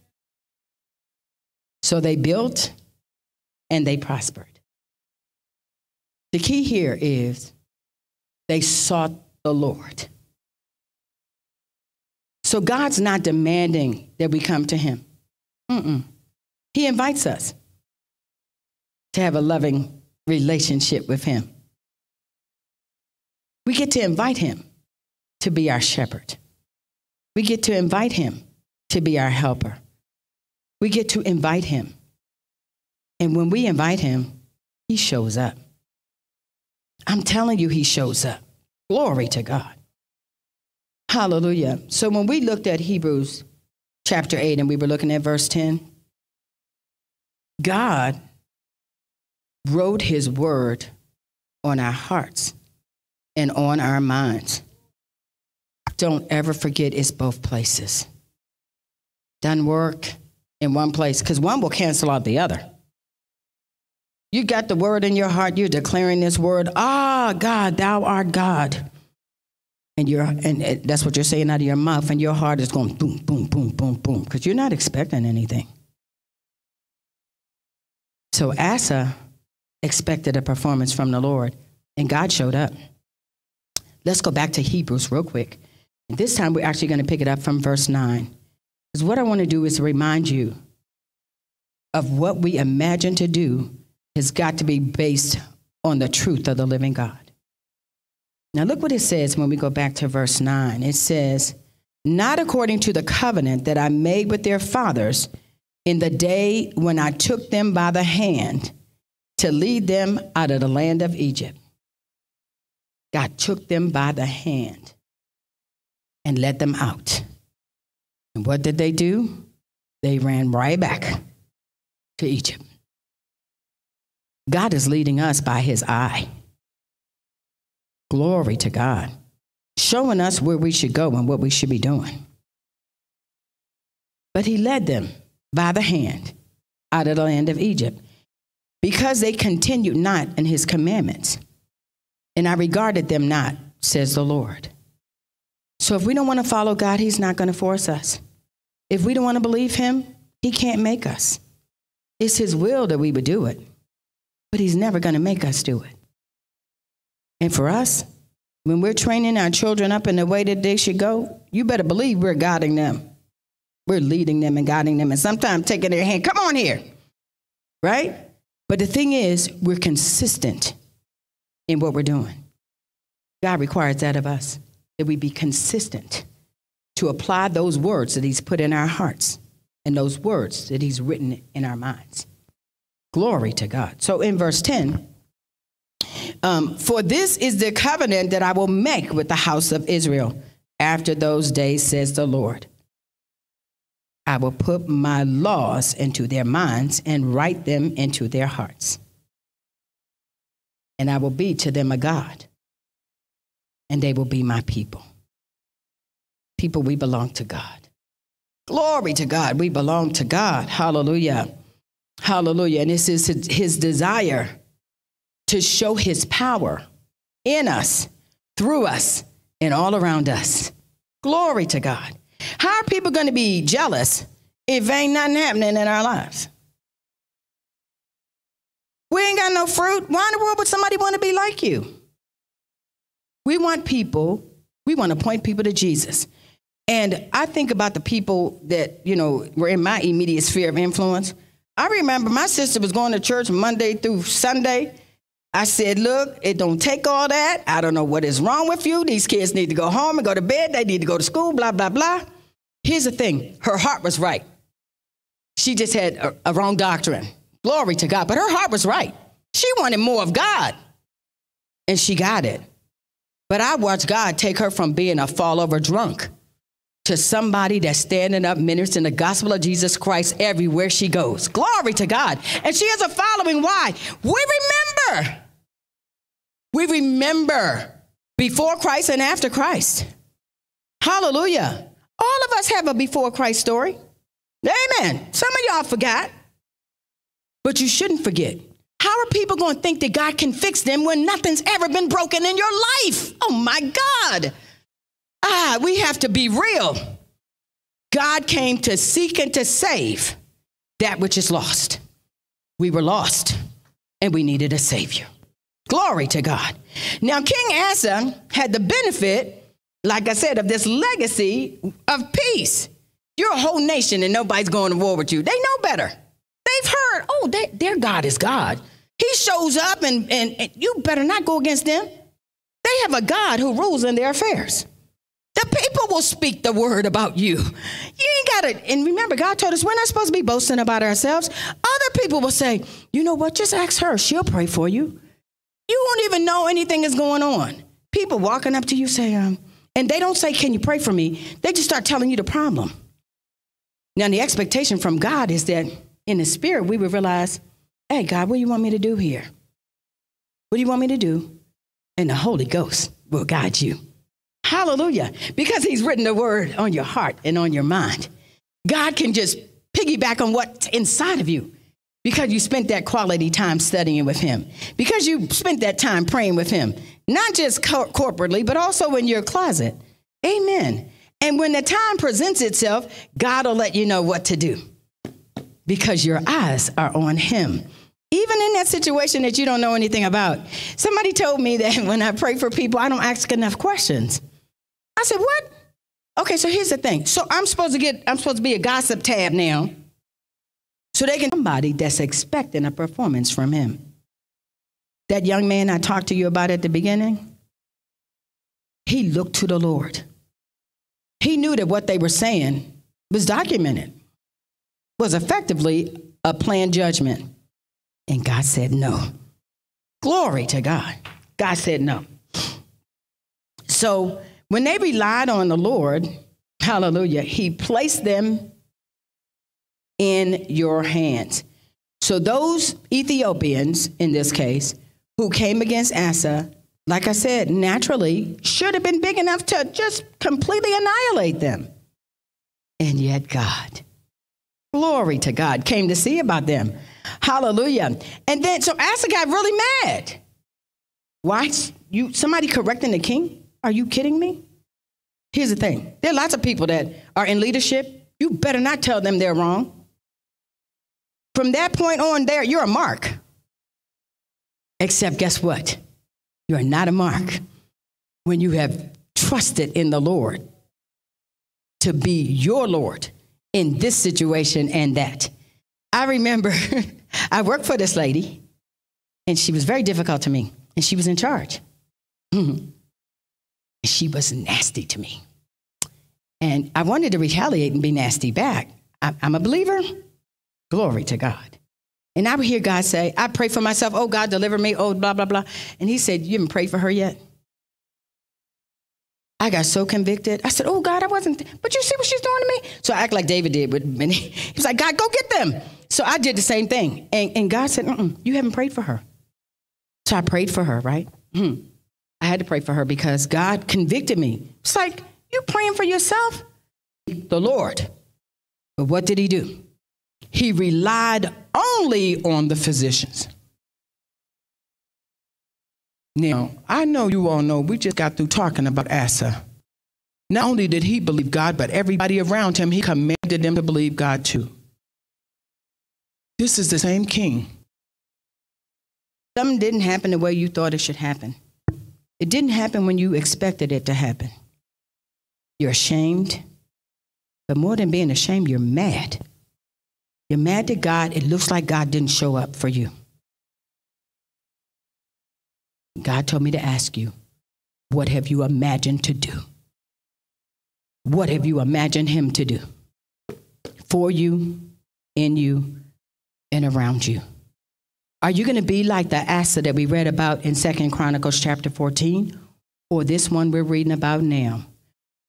So they built and they prospered. The key here is they sought the Lord. So God's not demanding that we come to him. Mm-mm. He invites us to have a loving relationship with him. We get to invite him to be our shepherd. We get to invite him to be our helper. We get to invite him. And when we invite him, he shows up. I'm telling you, he shows up. Glory to God. Hallelujah. So when we looked at Hebrews chapter 8 and we were looking at verse 10, God wrote his word on our hearts and on our minds. Don't ever forget it's both places. Doesn't work in one place because one will cancel out the other. You got the word in your heart, you're declaring this word, ah, God, thou art God. And you're and that's what you're saying out of your mouth, and your heart is going boom, boom, boom, boom, boom, because you're not expecting anything. So Asa expected a performance from the Lord, and God showed up. Let's go back to Hebrews real quick. This time we're actually going to pick it up from verse 9. Because what I want to do is remind you of what we imagine to do has got to be based on the truth of the living God. Now, look what it says when we go back to verse 9. It says, Not according to the covenant that I made with their fathers in the day when I took them by the hand to lead them out of the land of Egypt. God took them by the hand and led them out. And what did they do? They ran right back to Egypt. God is leading us by his eye. Glory to God. Showing us where we should go and what we should be doing. But he led them by the hand out of the land of Egypt because they continued not in his commandments. And I regarded them not, says the Lord. So if we don't want to follow God, he's not going to force us. If we don't want to believe him, he can't make us. It's his will that we would do it, but he's never going to make us do it. And for us, when we're training our children up in the way that they should go, you better believe we're guiding them. We're leading them and guiding them, and sometimes taking their hand, come on here, right? But the thing is, we're consistent in what we're doing. God requires that of us, that we be consistent to apply those words that He's put in our hearts and those words that He's written in our minds. Glory to God. So in verse 10, um, for this is the covenant that I will make with the house of Israel after those days, says the Lord. I will put my laws into their minds and write them into their hearts. And I will be to them a God, and they will be my people. People, we belong to God. Glory to God. We belong to God. Hallelujah. Hallelujah. And this is his desire to show his power in us, through us, and all around us. Glory to God. How are people going to be jealous if ain't nothing happening in our lives? We ain't got no fruit. Why in the world would somebody want to be like you? We want people We want to point people to Jesus. And I think about the people that, you know, were in my immediate sphere of influence. I remember my sister was going to church Monday through Sunday. I said, Look, it don't take all that. I don't know what is wrong with you. These kids need to go home and go to bed. They need to go to school, blah, blah, blah. Here's the thing her heart was right. She just had a, a wrong doctrine. Glory to God. But her heart was right. She wanted more of God, and she got it. But I watched God take her from being a fall over drunk to somebody that's standing up ministering the gospel of Jesus Christ everywhere she goes. Glory to God. And she has a following. Why? We remember. We remember before Christ and after Christ. Hallelujah. All of us have a before Christ story. Amen. Some of y'all forgot, but you shouldn't forget. How are people going to think that God can fix them when nothing's ever been broken in your life? Oh my God. Ah, we have to be real. God came to seek and to save that which is lost. We were lost and we needed a savior. Glory to God. Now, King Asa had the benefit, like I said, of this legacy of peace. You're a whole nation and nobody's going to war with you. They know better. They've heard, oh, they, their God is God. He shows up and, and, and you better not go against them. They have a God who rules in their affairs. The people will speak the word about you. You ain't got to, and remember, God told us we're not supposed to be boasting about ourselves. Other people will say, you know what, just ask her, she'll pray for you. You won't even know anything is going on. People walking up to you say, um, and they don't say, Can you pray for me? They just start telling you the problem. Now, the expectation from God is that in the spirit, we would realize, Hey, God, what do you want me to do here? What do you want me to do? And the Holy Ghost will guide you. Hallelujah. Because He's written the word on your heart and on your mind. God can just piggyback on what's inside of you because you spent that quality time studying with Him, because you spent that time praying with Him, not just co- corporately, but also in your closet. Amen. And when the time presents itself, God will let you know what to do because your eyes are on Him. Even in that situation that you don't know anything about. Somebody told me that when I pray for people, I don't ask enough questions. I said, What? Okay, so here's the thing. So I'm supposed to get, I'm supposed to be a gossip tab now. So they can somebody that's expecting a performance from him. That young man I talked to you about at the beginning, he looked to the Lord. He knew that what they were saying was documented, was effectively a planned judgment. And God said no. Glory to God. God said no. So when they relied on the Lord, hallelujah, He placed them in your hands. So those Ethiopians, in this case, who came against Asa, like I said, naturally should have been big enough to just completely annihilate them. And yet God, glory to God, came to see about them. Hallelujah. And then so Asa got really mad. Why? You somebody correcting the king? Are you kidding me? Here's the thing. There are lots of people that are in leadership. You better not tell them they're wrong. From that point on, there, you're a mark. Except, guess what? You are not a mark when you have trusted in the Lord to be your Lord in this situation and that. I remember I worked for this lady, and she was very difficult to me, and she was in charge. Mm-hmm. She was nasty to me. And I wanted to retaliate and be nasty back. I, I'm a believer. Glory to God. And I would hear God say, I pray for myself. Oh, God, deliver me. Oh, blah, blah, blah. And he said, You haven't prayed for her yet? I got so convicted. I said, Oh, God, I wasn't, but you see what she's doing to me? So I act like David did. But he was like, God, go get them. So I did the same thing. And, and God said, You haven't prayed for her. So I prayed for her, right? Hmm. I had to pray for her because God convicted me. It's like, You praying for yourself? The Lord. But what did he do? he relied only on the physicians. Now, I know you all know we just got through talking about Asa. Not only did he believe God, but everybody around him, he commanded them to believe God too. This is the same king. Something didn't happen the way you thought it should happen. It didn't happen when you expected it to happen. You're ashamed. But more than being ashamed, you're mad. You're mad to God. It looks like God didn't show up for you. God told me to ask you, what have you imagined to do? What have you imagined Him to do for you, in you, and around you? Are you going to be like the Asa that we read about in Second Chronicles chapter 14? Or this one we're reading about now,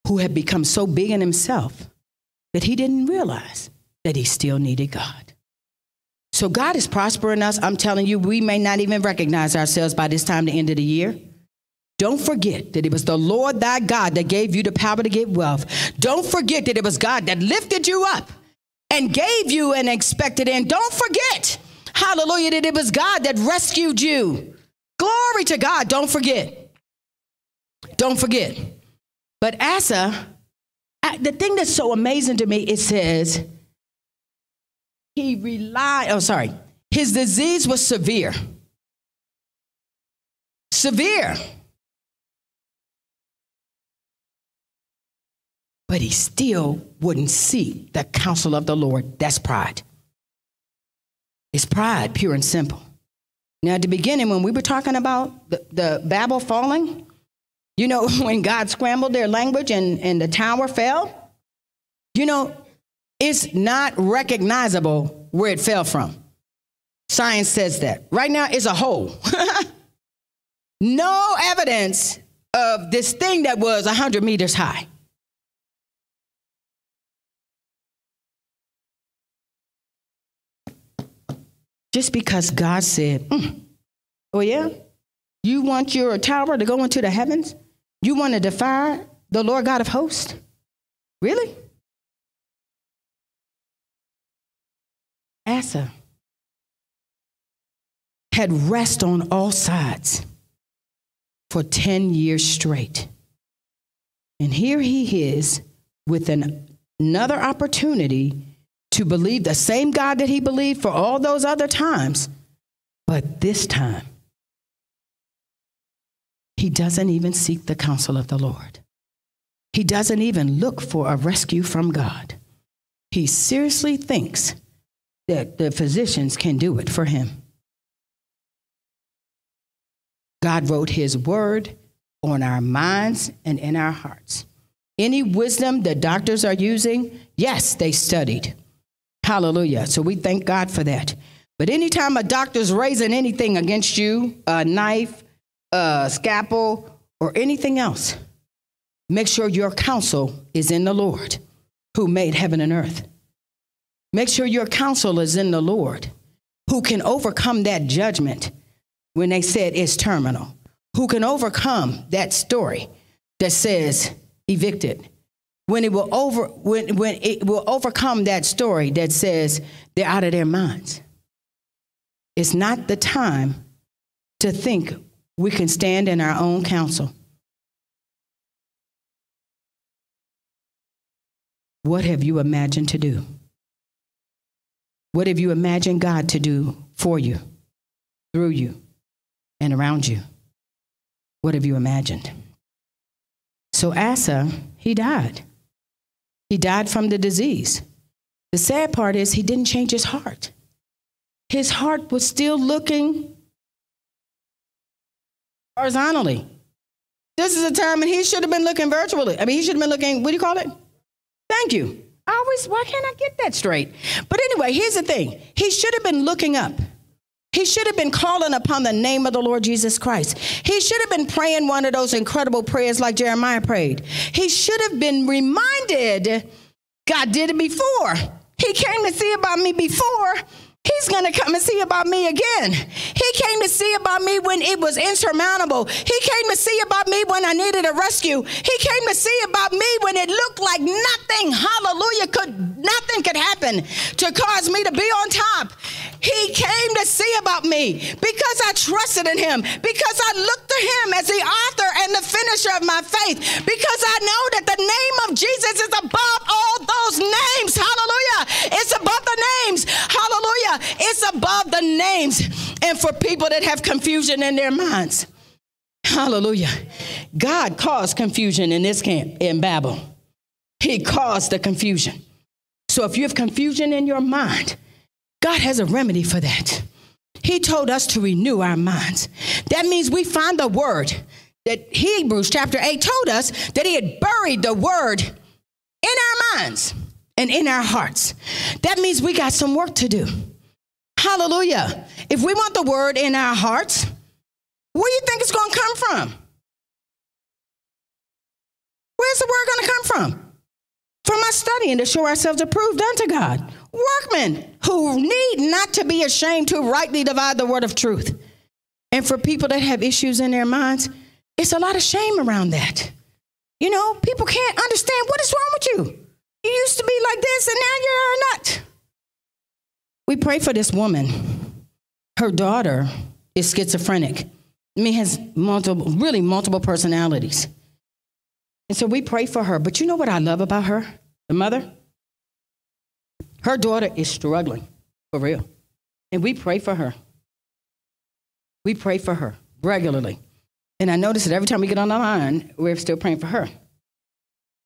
who had become so big in himself that he didn't realize that he still needed God. So God is prospering us. I'm telling you, we may not even recognize ourselves by this time, the end of the year. Don't forget that it was the Lord thy God that gave you the power to get wealth. Don't forget that it was God that lifted you up and gave you an expected end. Don't forget, hallelujah, that it was God that rescued you. Glory to God. Don't forget. Don't forget. But Asa uh, the thing that's so amazing to me, it says he relied, oh, sorry, his disease was severe. Severe. But he still wouldn't seek the counsel of the Lord. That's pride. It's pride, pure and simple. Now, at the beginning, when we were talking about the, the Babel falling, you know, when God scrambled their language and, and the tower fell, you know, it's not recognizable where it fell from. Science says that. Right now, it's a hole. no evidence of this thing that was 100 meters high. Just because God said, mm, oh, yeah, you want your tower to go into the heavens? You want to defy the Lord God of hosts? Really? Asa had rest on all sides for 10 years straight. And here he is with an, another opportunity to believe the same God that he believed for all those other times. But this time, he doesn't even seek the counsel of the Lord. He doesn't even look for a rescue from God. He seriously thinks that the physicians can do it for him. God wrote his word on our minds and in our hearts. Any wisdom that doctors are using, yes, they studied. Hallelujah. So we thank God for that. But anytime a doctor's raising anything against you, a knife, a scalpel, or anything else, make sure your counsel is in the Lord who made heaven and earth. Make sure your counsel is in the Lord who can overcome that judgment when they said it's terminal, who can overcome that story that says evicted. When it will over when, when it will overcome that story that says they're out of their minds. It's not the time to think we can stand in our own counsel. What have you imagined to do? What have you imagined God to do for you, through you, and around you? What have you imagined? So Asa, he died. He died from the disease. The sad part is he didn't change his heart. His heart was still looking horizontally. This is a time and he should have been looking virtually. I mean, he should have been looking, what do you call it? Thank you. I always, why can't I get that straight? But anyway, here's the thing he should have been looking up. He should have been calling upon the name of the Lord Jesus Christ. He should have been praying one of those incredible prayers like Jeremiah prayed. He should have been reminded God did it before. He came to see about me before. He's going to come and see about me again. He came to see about me when it was insurmountable. He came to see about me when I needed a rescue. He came to see about me when it looked like nothing, hallelujah, could nothing could happen to cause me to be on top. He came to see about me because I trusted in him, because I looked to him as the author and the finisher of my faith, because I know that the name of Jesus is above all those names. Hallelujah. It's above the names. Hallelujah. It's above the names and for people that have confusion in their minds. Hallelujah. God caused confusion in this camp in Babel. He caused the confusion. So if you have confusion in your mind, God has a remedy for that. He told us to renew our minds. That means we find the word that Hebrews chapter 8 told us that he had buried the word in our minds and in our hearts. That means we got some work to do. Hallelujah. If we want the word in our hearts, where do you think it's going to come from? Where's the word going to come from? From our studying to show ourselves approved unto God. Workmen who need not to be ashamed to rightly divide the word of truth. And for people that have issues in their minds, it's a lot of shame around that. You know, people can't understand what is wrong with you. You used to be like this and now you're not. We pray for this woman. Her daughter is schizophrenic. I mean, has multiple, really multiple personalities. And so we pray for her. But you know what I love about her, the mother? Her daughter is struggling, for real. And we pray for her. We pray for her regularly. And I notice that every time we get on the line, we're still praying for her.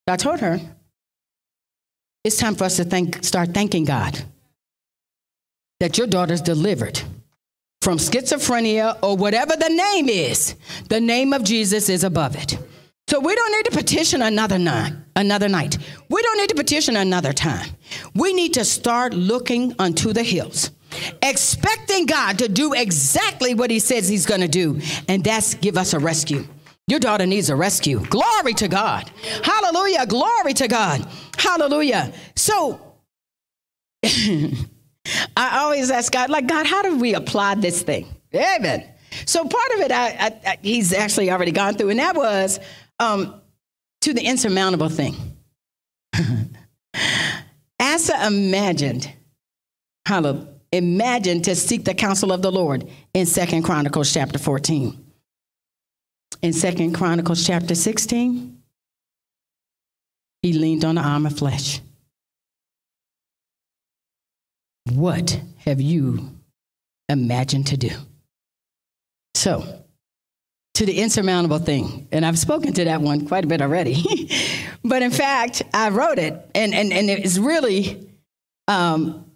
I told her, it's time for us to thank, start thanking God that your daughter's delivered from schizophrenia or whatever the name is. The name of Jesus is above it. So we don't need to petition another night, another night. We don't need to petition another time. We need to start looking unto the hills, expecting God to do exactly what he says he's going to do, and that's give us a rescue. Your daughter needs a rescue. Glory to God. Hallelujah. Glory to God. Hallelujah. So I always ask God, like, God, how do we apply this thing? Amen. So part of it, I, I, I, he's actually already gone through, and that was um, to the insurmountable thing. Asa imagined, hallelujah, imagined to seek the counsel of the Lord in Second Chronicles chapter 14. In Second Chronicles chapter 16, he leaned on the arm of flesh. What have you imagined to do? So, to the insurmountable thing, and I've spoken to that one quite a bit already, but in fact, I wrote it, and, and, and it's really um,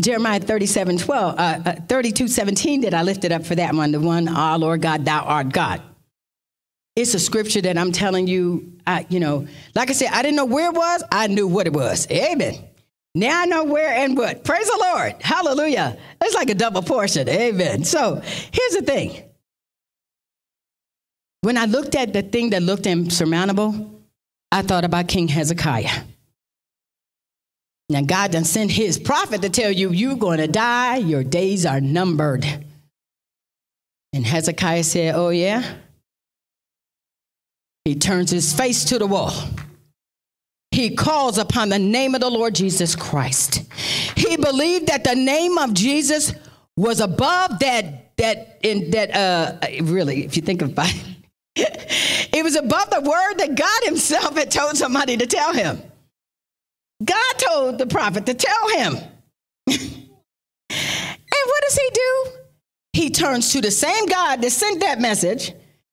Jeremiah 37 12, uh, uh, 32 17 that I lifted up for that one, the one, Ah, Lord God, thou art God. It's a scripture that I'm telling you, I, you know, like I said, I didn't know where it was, I knew what it was. Amen. Now I know where and what. Praise the Lord. Hallelujah. It's like a double portion. Amen. So here's the thing. When I looked at the thing that looked insurmountable, I thought about King Hezekiah. Now, God done sent his prophet to tell you, you're going to die, your days are numbered. And Hezekiah said, Oh, yeah? He turns his face to the wall he calls upon the name of the Lord Jesus Christ. He believed that the name of Jesus was above that that in that uh really if you think about it it was above the word that God himself had told somebody to tell him. God told the prophet to tell him. and what does he do? He turns to the same God that sent that message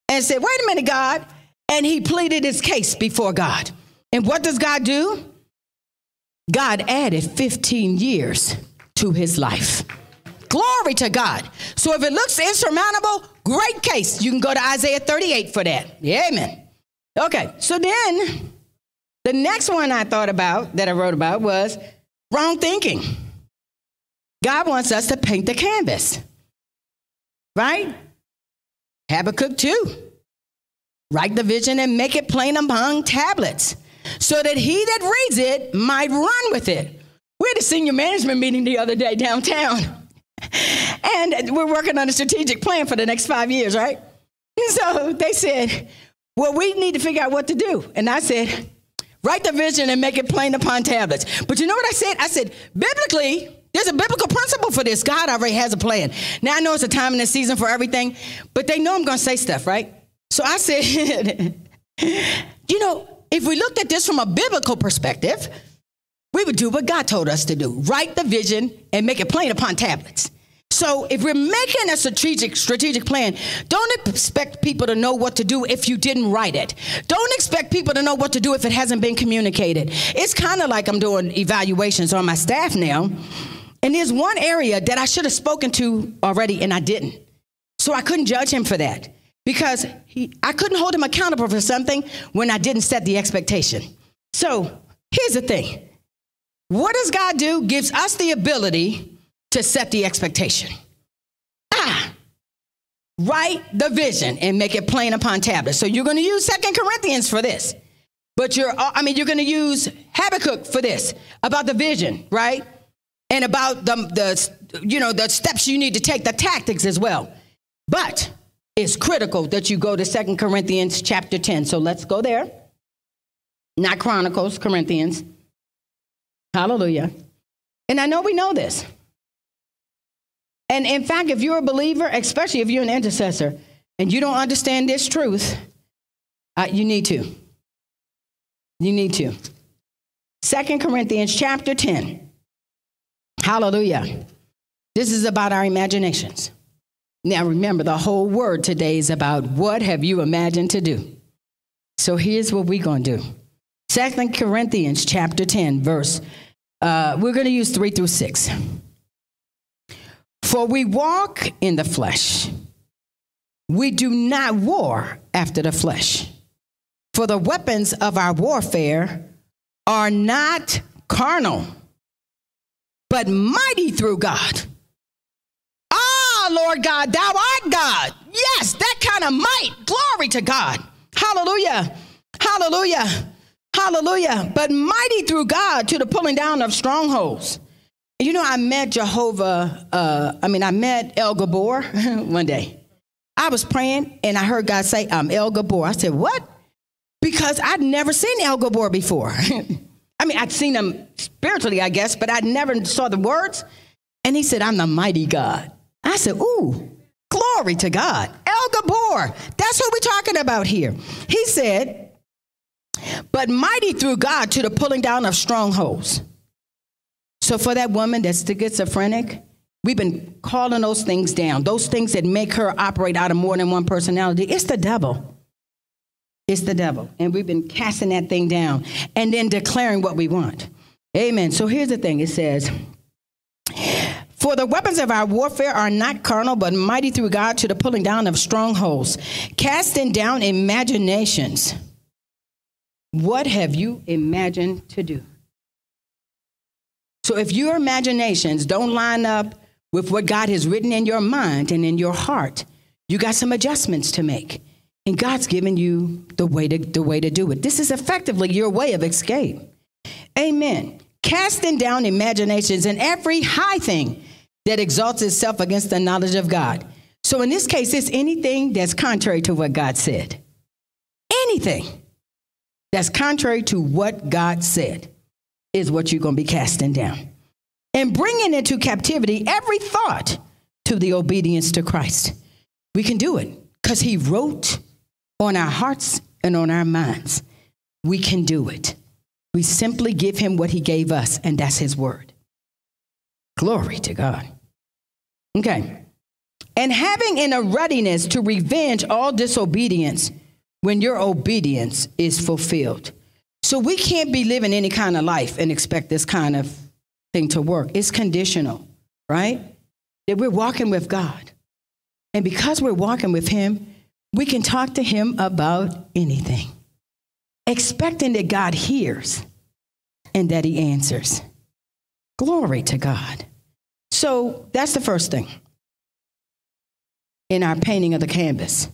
and said, Wait a minute, God. And he pleaded his case before God. And what does God do? God added 15 years to his life. Glory to God. So if it looks insurmountable, great case. You can go to Isaiah 38 for that. Amen. Okay, so then the next one I thought about that I wrote about was wrong thinking. God wants us to paint the canvas, right? Habakkuk 2. Write the vision and make it plain among tablets so that he that reads it might run with it. We had a senior management meeting the other day downtown, and we're working on a strategic plan for the next five years, right? So they said, Well, we need to figure out what to do. And I said, Write the vision and make it plain upon tablets. But you know what I said? I said, Biblically, there's a biblical principle for this. God already has a plan. Now I know it's a time and a season for everything, but they know I'm going to say stuff, right? So I said, You know, if we looked at this from a biblical perspective, we would do what God told us to do write the vision and make it plain upon tablets. So if we're making a strategic strategic plan, don't expect people to know what to do if you didn't write it. Don't expect people to know what to do if it hasn't been communicated. It's kind of like I'm doing evaluations on my staff now. And there's one area that I should have spoken to already and I didn't. So I couldn't judge him for that because he, I couldn't hold him accountable for something when I didn't set the expectation. So here's the thing. What does God do? Gives us the ability to set the expectation. Ah, write the vision and make it plain upon tablets. So you're going to use Second Corinthians for this. But you're, I mean, you're going to use Habakkuk for this about the vision, right? And about the, the, you know, the steps you need to take, the tactics as well. But it's critical that you go to Second Corinthians chapter 10. So let's go there. Not Chronicles, Corinthians. Hallelujah. And I know we know this. And in fact, if you're a believer, especially if you're an intercessor, and you don't understand this truth, uh, you need to. You need to. Second Corinthians chapter 10. Hallelujah. This is about our imaginations. Now remember, the whole word today is about what have you imagined to do. So here's what we're going to do. Second Corinthians chapter 10, verse, uh, we're going to use 3 through 6. For we walk in the flesh. We do not war after the flesh. For the weapons of our warfare are not carnal, but mighty through God. Lord God, thou art God. Yes, that kind of might. Glory to God. Hallelujah. Hallelujah. Hallelujah. But mighty through God to the pulling down of strongholds. You know, I met Jehovah, uh, I mean, I met El Gibbor one day. I was praying and I heard God say, I'm El Gibbor. I said, What? Because I'd never seen El Gibbor before. I mean, I'd seen him spiritually, I guess, but I never saw the words. And he said, I'm the mighty God. I said, Ooh, glory to God. El Gibbor. That's what we're talking about here. He said, But mighty through God to the pulling down of strongholds. So for that woman that's schizophrenic, we've been calling those things down. Those things that make her operate out of more than one personality. It's the devil. It's the devil. And we've been casting that thing down and then declaring what we want. Amen. So here's the thing it says, For the weapons of our warfare are not carnal, but mighty through God to the pulling down of strongholds, casting down imaginations. What have you imagined to do? So if your imaginations don't line up with what God has written in your mind and in your heart, you got some adjustments to make. And God's given you the way to, the way to do it. This is effectively your way of escape. Amen. Casting down imaginations and every high thing that exalts itself against the knowledge of God. So in this case, it's anything that's contrary to what God said. Anything that's contrary to what God said is what you're going to be casting down. And bringing into captivity every thought to the obedience to Christ. We can do it because He wrote on our hearts and on our minds. We can do it. We simply give Him what He gave us, and that's His word. Glory to God. Okay. And having in a readiness to revenge all disobedience when your obedience is fulfilled. So we can't be living any kind of life and expect this kind of thing to work. It's conditional, right? That we're walking with God. And because we're walking with Him, we can talk to Him about anything, expecting that God hears and that He answers. Glory to God. So that's the first thing in our painting of the canvas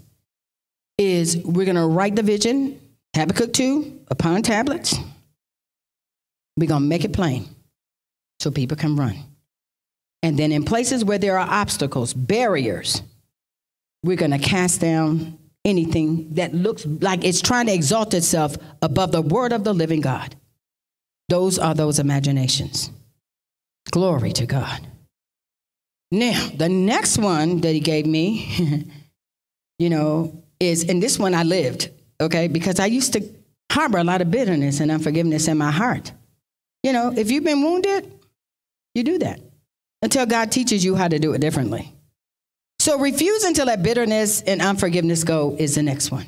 is we're going to write the vision Habakkuk 2 upon tablets. We're going to make it plain so people can run. And then in places where there are obstacles, barriers, we're going to cast down anything that looks like it's trying to exalt itself above the word of the living God. Those are those imaginations. Glory to God. Now, the next one that he gave me, you know, is, and this one I lived okay? Because I used to harbor a lot of bitterness and unforgiveness in my heart. You know, if you've been wounded, you do that. until God teaches you how to do it differently. So refusing to let bitterness and unforgiveness go is the next one.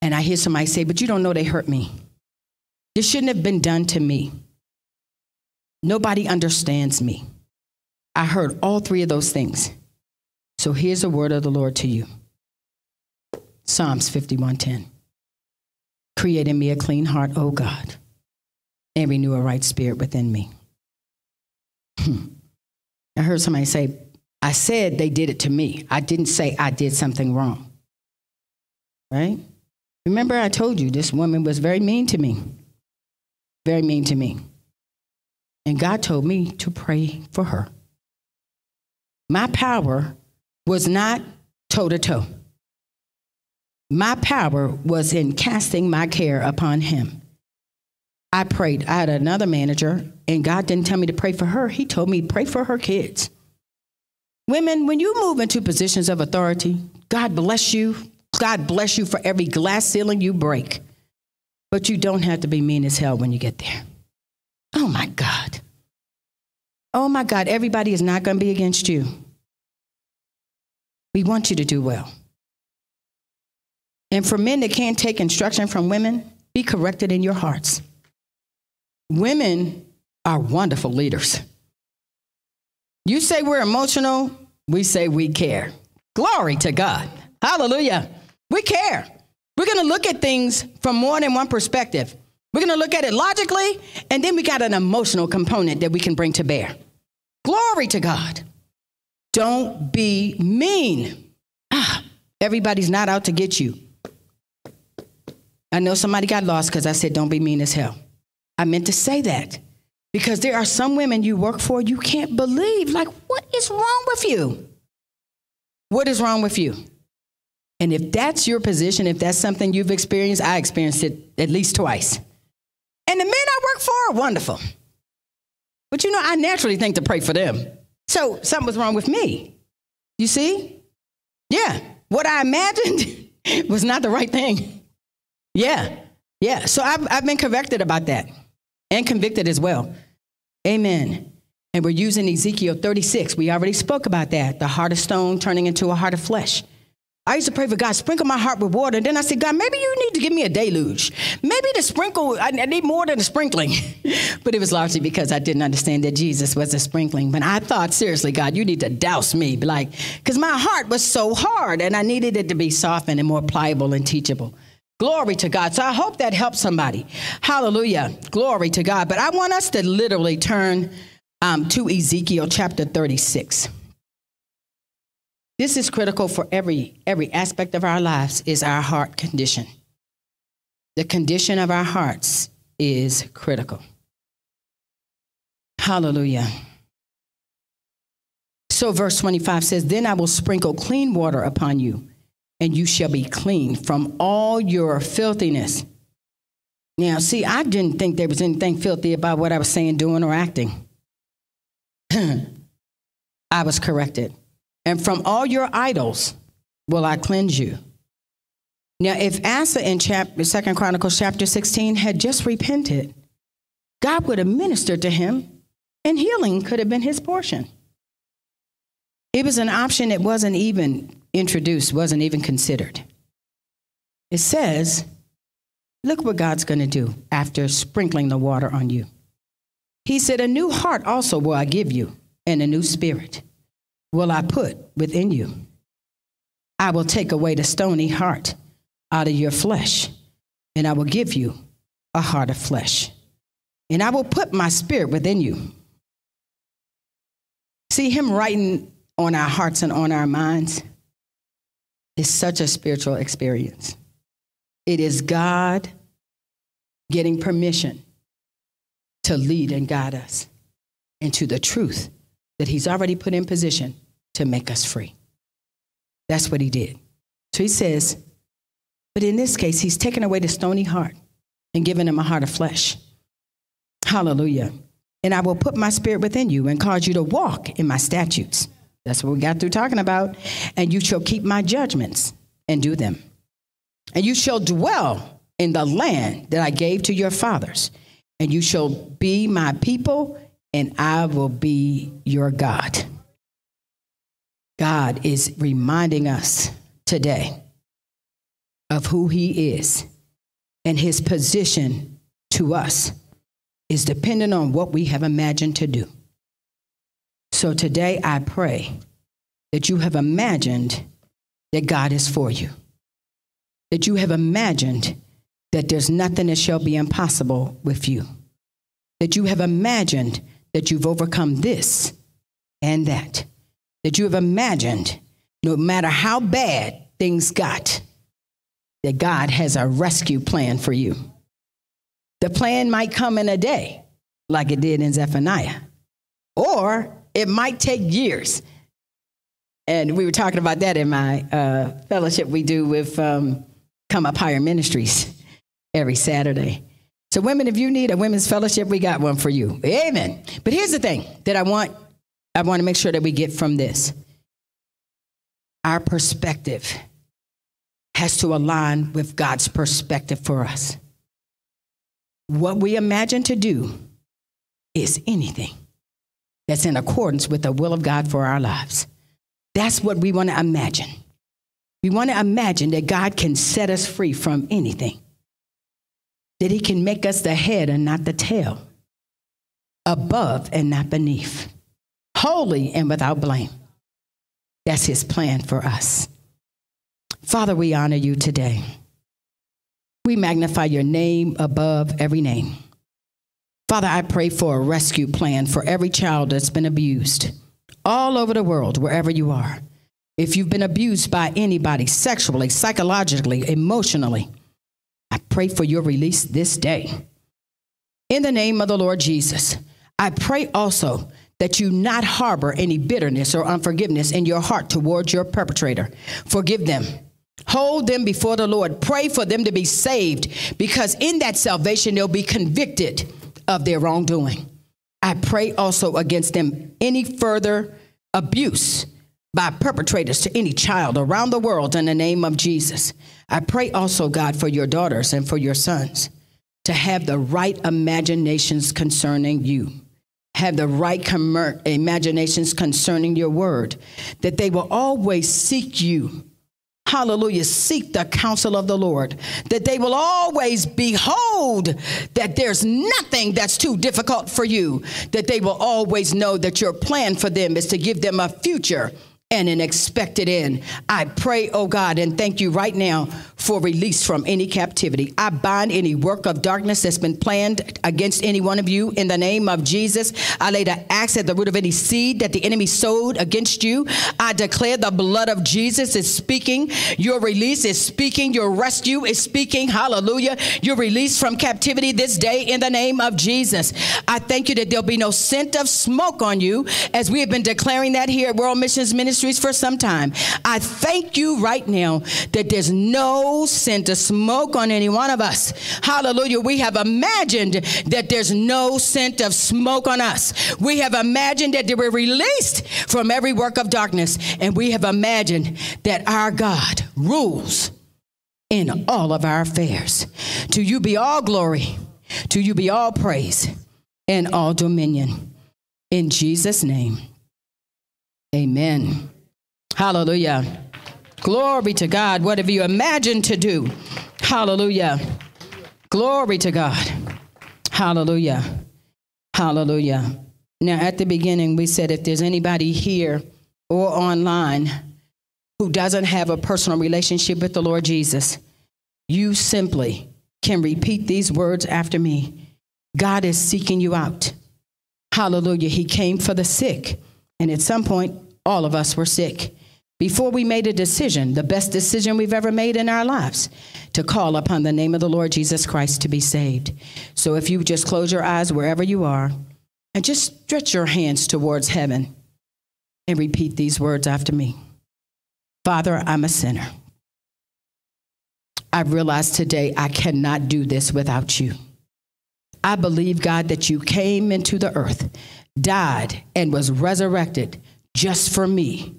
And I hear somebody say, But you don't know they hurt me. This shouldn't have been done to me. Nobody understands me. I heard all three of those things. So here's a word of the Lord to you. Psalms 51:10. Create in me a clean heart, O God, and renew a right spirit within me. Hmm. I heard somebody say, I said they did it to me. I didn't say I did something wrong. Right? Remember, I told you this woman was very mean to me. Very mean to me. And God told me to pray for her. My power was not toe to toe. My power was in casting my care upon him. I prayed. I had another manager, and God didn't tell me to pray for her. He told me pray for her kids. Women, when you move into positions of authority, God bless you. God bless you for every glass ceiling you break. But you don't have to be mean as hell when you get there. Oh my God. Oh my God, everybody is not going to be against you. We want you to do well. And for men that can't take instruction from women, be corrected in your hearts. Women are wonderful leaders. You say we're emotional, we say we care. Glory to God. Hallelujah. We care. We're going to look at things from more than one perspective. We're going to look at it logically, and then we got an emotional component that we can bring to bear. Glory to God. Don't be mean. Ah, everybody's not out to get you. I know somebody got lost because I said, don't be mean as hell. I meant to say that because there are some women you work for you can't believe. Like, what is wrong with you? What is wrong with you? And if that's your position, if that's something you've experienced, I experienced it at least twice. And the men I work for are wonderful. But you know, I naturally think to pray for them. So something was wrong with me. You see? Yeah. What I imagined was not the right thing. Yeah. Yeah. So I've, I've been convicted about that and convicted as well. Amen. And we're using Ezekiel 36. We already spoke about that the heart of stone turning into a heart of flesh. I used to pray for God, sprinkle my heart with water. And then I said, God, maybe you need to give me a deluge. Maybe the sprinkle, I need more than a sprinkling. but it was largely because I didn't understand that Jesus was a sprinkling. But I thought, seriously, God, you need to douse me. Like, because my heart was so hard and I needed it to be softened and more pliable and teachable. Glory to God. So I hope that helps somebody. Hallelujah. Glory to God. But I want us to literally turn um, to Ezekiel chapter 36. This is critical for every, every aspect of our lives is our heart condition. The condition of our hearts is critical. Hallelujah. So, verse 25 says, Then I will sprinkle clean water upon you, and you shall be clean from all your filthiness. Now, see, I didn't think there was anything filthy about what I was saying, doing, or acting. I was corrected and from all your idols will I cleanse you. Now, if Asa in chapter, Second Chronicles chapter 16 had just repented, God would have ministered to him and healing could have been his portion. It was an option that wasn't even introduced, wasn't even considered. It says, look what God's going to do after sprinkling the water on you. He said, A new heart also will I give you, and a new spirit will I put within you. I will take away the stony heart out of your flesh, and I will give you a heart of flesh. And I will put my spirit within you. See, him writing on our hearts and on our minds is such a spiritual experience. It is God getting permission to lead and guide us into the truth that he's already put in position to make us free. That's what he did. So he says, but in this case, he's taken away the stony heart and given him a heart of flesh. Hallelujah. And I will put my spirit within you and cause you to walk in my statutes. That's what we got through talking about. And you shall keep my judgments and do them. And you shall dwell in the land that I gave to your fathers. And you shall be my people, and I will be your God. God is reminding us today of who He is and His position to us is dependent on what we have imagined to do. So today I pray that you have imagined that God is for you, that you have imagined that there's nothing that shall be impossible with you, that you have imagined that you've overcome this and that, that you have imagined no matter how bad things got, that God has a rescue plan for you. The plan might come in a day, like it did in Zephaniah, or it might take years. And we were talking about that in my uh, fellowship we do with um, Come Up Higher Ministries every Saturday. So, women, if you need a women's fellowship, we got one for you. Amen. But here's the thing that I want I want to make sure that we get from this. Our perspective has to align with God's perspective for us. What we imagine to do is anything that's in accordance with the will of God for our lives. That's what we want to imagine. We want to imagine that God can set us free from anything, that He can make us the head and not the tail, above and not beneath, holy and without blame. That's His plan for us. Father, we honor you today. We magnify your name above every name. Father, I pray for a rescue plan for every child that's been abused all over the world, wherever you are. If you've been abused by anybody sexually, psychologically, emotionally, I pray for your release this day. In the name of the Lord Jesus, I pray also that you not harbor any bitterness or unforgiveness in your heart towards your perpetrator. Forgive them. Hold them before the Lord. Pray for them to be saved because in that salvation they'll be convicted of their wrongdoing. I pray also against them any further abuse by perpetrators to any child around the world in the name of Jesus. I pray also, God, for your daughters and for your sons to have the right imaginations concerning you, have the right imaginations concerning your word, that they will always seek you. Hallelujah, seek the counsel of the Lord, that they will always behold that there's nothing that's too difficult for you, that they will always know that your plan for them is to give them a future and an expected end. I pray, oh God, and thank you right now for release from any captivity. I bind any work of darkness that's been planned against any one of you in the name of Jesus. I lay the axe at the root of any seed that the enemy sowed against you. I declare the blood of Jesus is speaking. Your release is speaking. Your rescue is speaking. Hallelujah. Your release from captivity this day in the name of Jesus. I thank you that there'll be no scent of smoke on you as we have been declaring that here at World Missions ministries for some time. I thank you right now that there's no scent of smoke on any one of us. Hallelujah. We have imagined that there's no scent of smoke on us. We have imagined that we're released from every work of darkness. And we have imagined that our God rules in all of our affairs. To you be all glory, to you be all praise, and all dominion. In Jesus' name. Amen. Hallelujah. Glory to God. What have you imagined to do? Hallelujah. Glory to God. Hallelujah. Hallelujah. Now, at the beginning, we said if there's anybody here or online who doesn't have a personal relationship with the Lord Jesus, you simply can repeat these words after me God is seeking you out. Hallelujah. He came for the sick. And at some point, all of us were sick. Before we made a decision, the best decision we've ever made in our lives, to call upon the name of the Lord Jesus Christ to be saved. So if you just close your eyes wherever you are and just stretch your hands towards heaven and repeat these words after me Father, I'm a sinner. I realize today I cannot do this without you. I believe, God, that you came into the earth died and was resurrected just for me.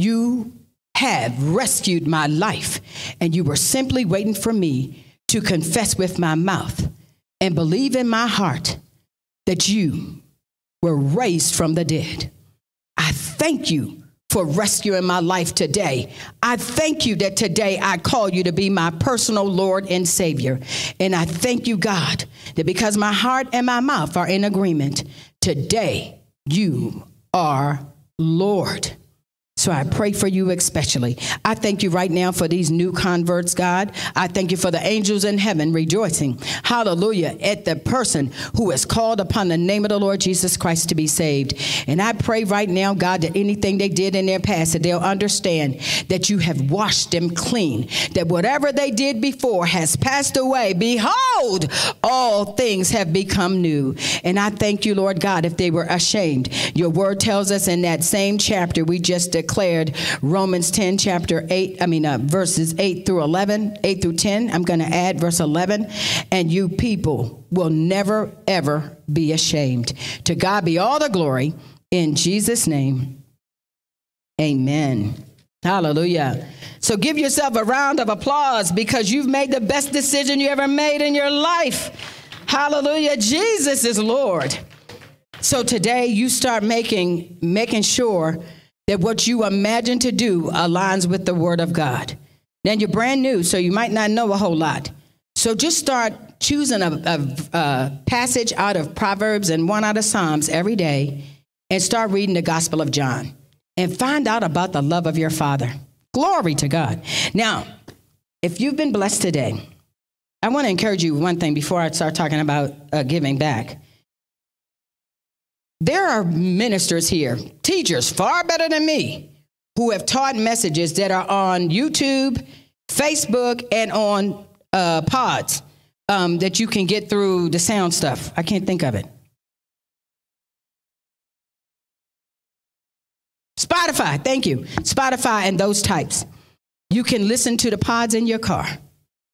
You have rescued my life, and you were simply waiting for me to confess with my mouth and believe in my heart that you were raised from the dead. I thank you for rescuing my life today. I thank you that today I call you to be my personal Lord and Savior. And I thank you, God, that because my heart and my mouth are in agreement, today you are Lord. So I pray for you especially. I thank you right now for these new converts, God. I thank you for the angels in heaven rejoicing, hallelujah, at the person who has called upon the name of the Lord Jesus Christ to be saved. And I pray right now, God, that anything they did in their past, that they'll understand that you have washed them clean, that whatever they did before has passed away. Behold, all things have become new. And I thank you, Lord God, if they were ashamed. Your word tells us in that same chapter we just declared declared Romans 10, chapter 8, I mean, uh, verses 8 through 11, 8 through 10. I'm going to add verse 11. And you people will never, ever be ashamed. To God be all the glory. In Jesus' name, amen. Hallelujah. So give yourself a round of applause because you've made the best decision you ever made in your life. Hallelujah. Jesus is Lord. So today you start making making sure that what you imagine to do aligns with the Word of God. Then you're brand new, so you might not know a whole lot. So just start choosing a, a, a passage out of Proverbs and one out of Psalms every day and start reading the Gospel of John and find out about the love of your Father. Glory to God. Now, if you've been blessed today, I want to encourage you one thing before I start talking about uh, giving back. There are ministers here, teachers far better than me, who have taught messages that are on YouTube, Facebook, and on uh, pods um, that you can get through the sound stuff. I can't think of it. Spotify, thank you. Spotify and those types. You can listen to the pods in your car.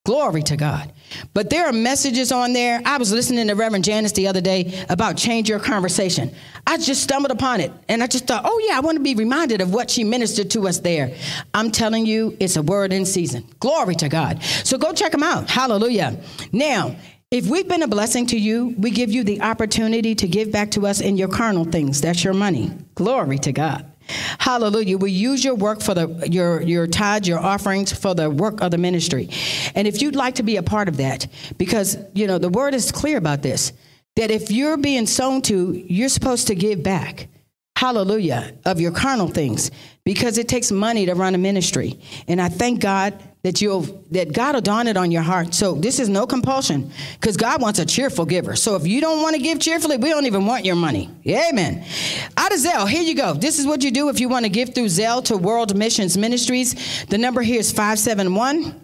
Glory to God. But there are messages on there. I was listening to Reverend Janice the other day about change your conversation. I just stumbled upon it and I just thought, oh, yeah, I want to be reminded of what she ministered to us there. I'm telling you, it's a word in season. Glory to God. So go check them out. Hallelujah. Now, if we've been a blessing to you, we give you the opportunity to give back to us in your carnal things. That's your money. Glory to God. Hallelujah. We use your work for the your your tithes, your offerings for the work of the ministry. And if you'd like to be a part of that, because you know the word is clear about this, that if you're being sown to, you're supposed to give back. Hallelujah, of your carnal things, because it takes money to run a ministry. And I thank God that you'll that God will dawn it on your heart. So this is no compulsion because God wants a cheerful giver. So if you don't want to give cheerfully, we don't even want your money. Amen. Out of Zelle, here you go. This is what you do if you want to give through Zelle to World Missions Ministries. The number here is 571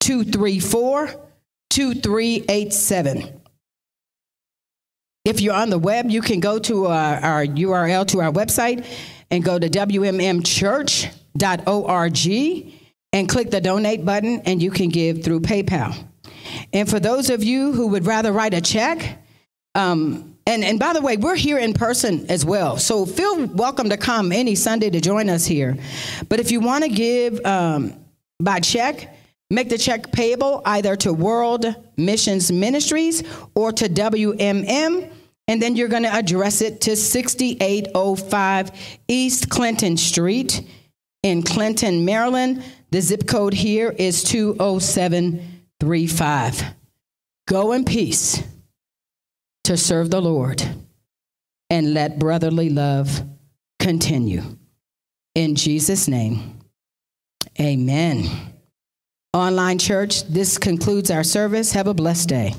234 2387. If you're on the web, you can go to our, our URL to our website and go to wmmchurch.org and click the donate button, and you can give through PayPal. And for those of you who would rather write a check, um, and, and by the way, we're here in person as well. So feel welcome to come any Sunday to join us here. But if you want to give um, by check, make the check payable either to World Missions Ministries or to WMM. And then you're going to address it to 6805 East Clinton Street in Clinton, Maryland. The zip code here is 20735. Go in peace to serve the Lord and let brotherly love continue. In Jesus' name, amen. Online church, this concludes our service. Have a blessed day.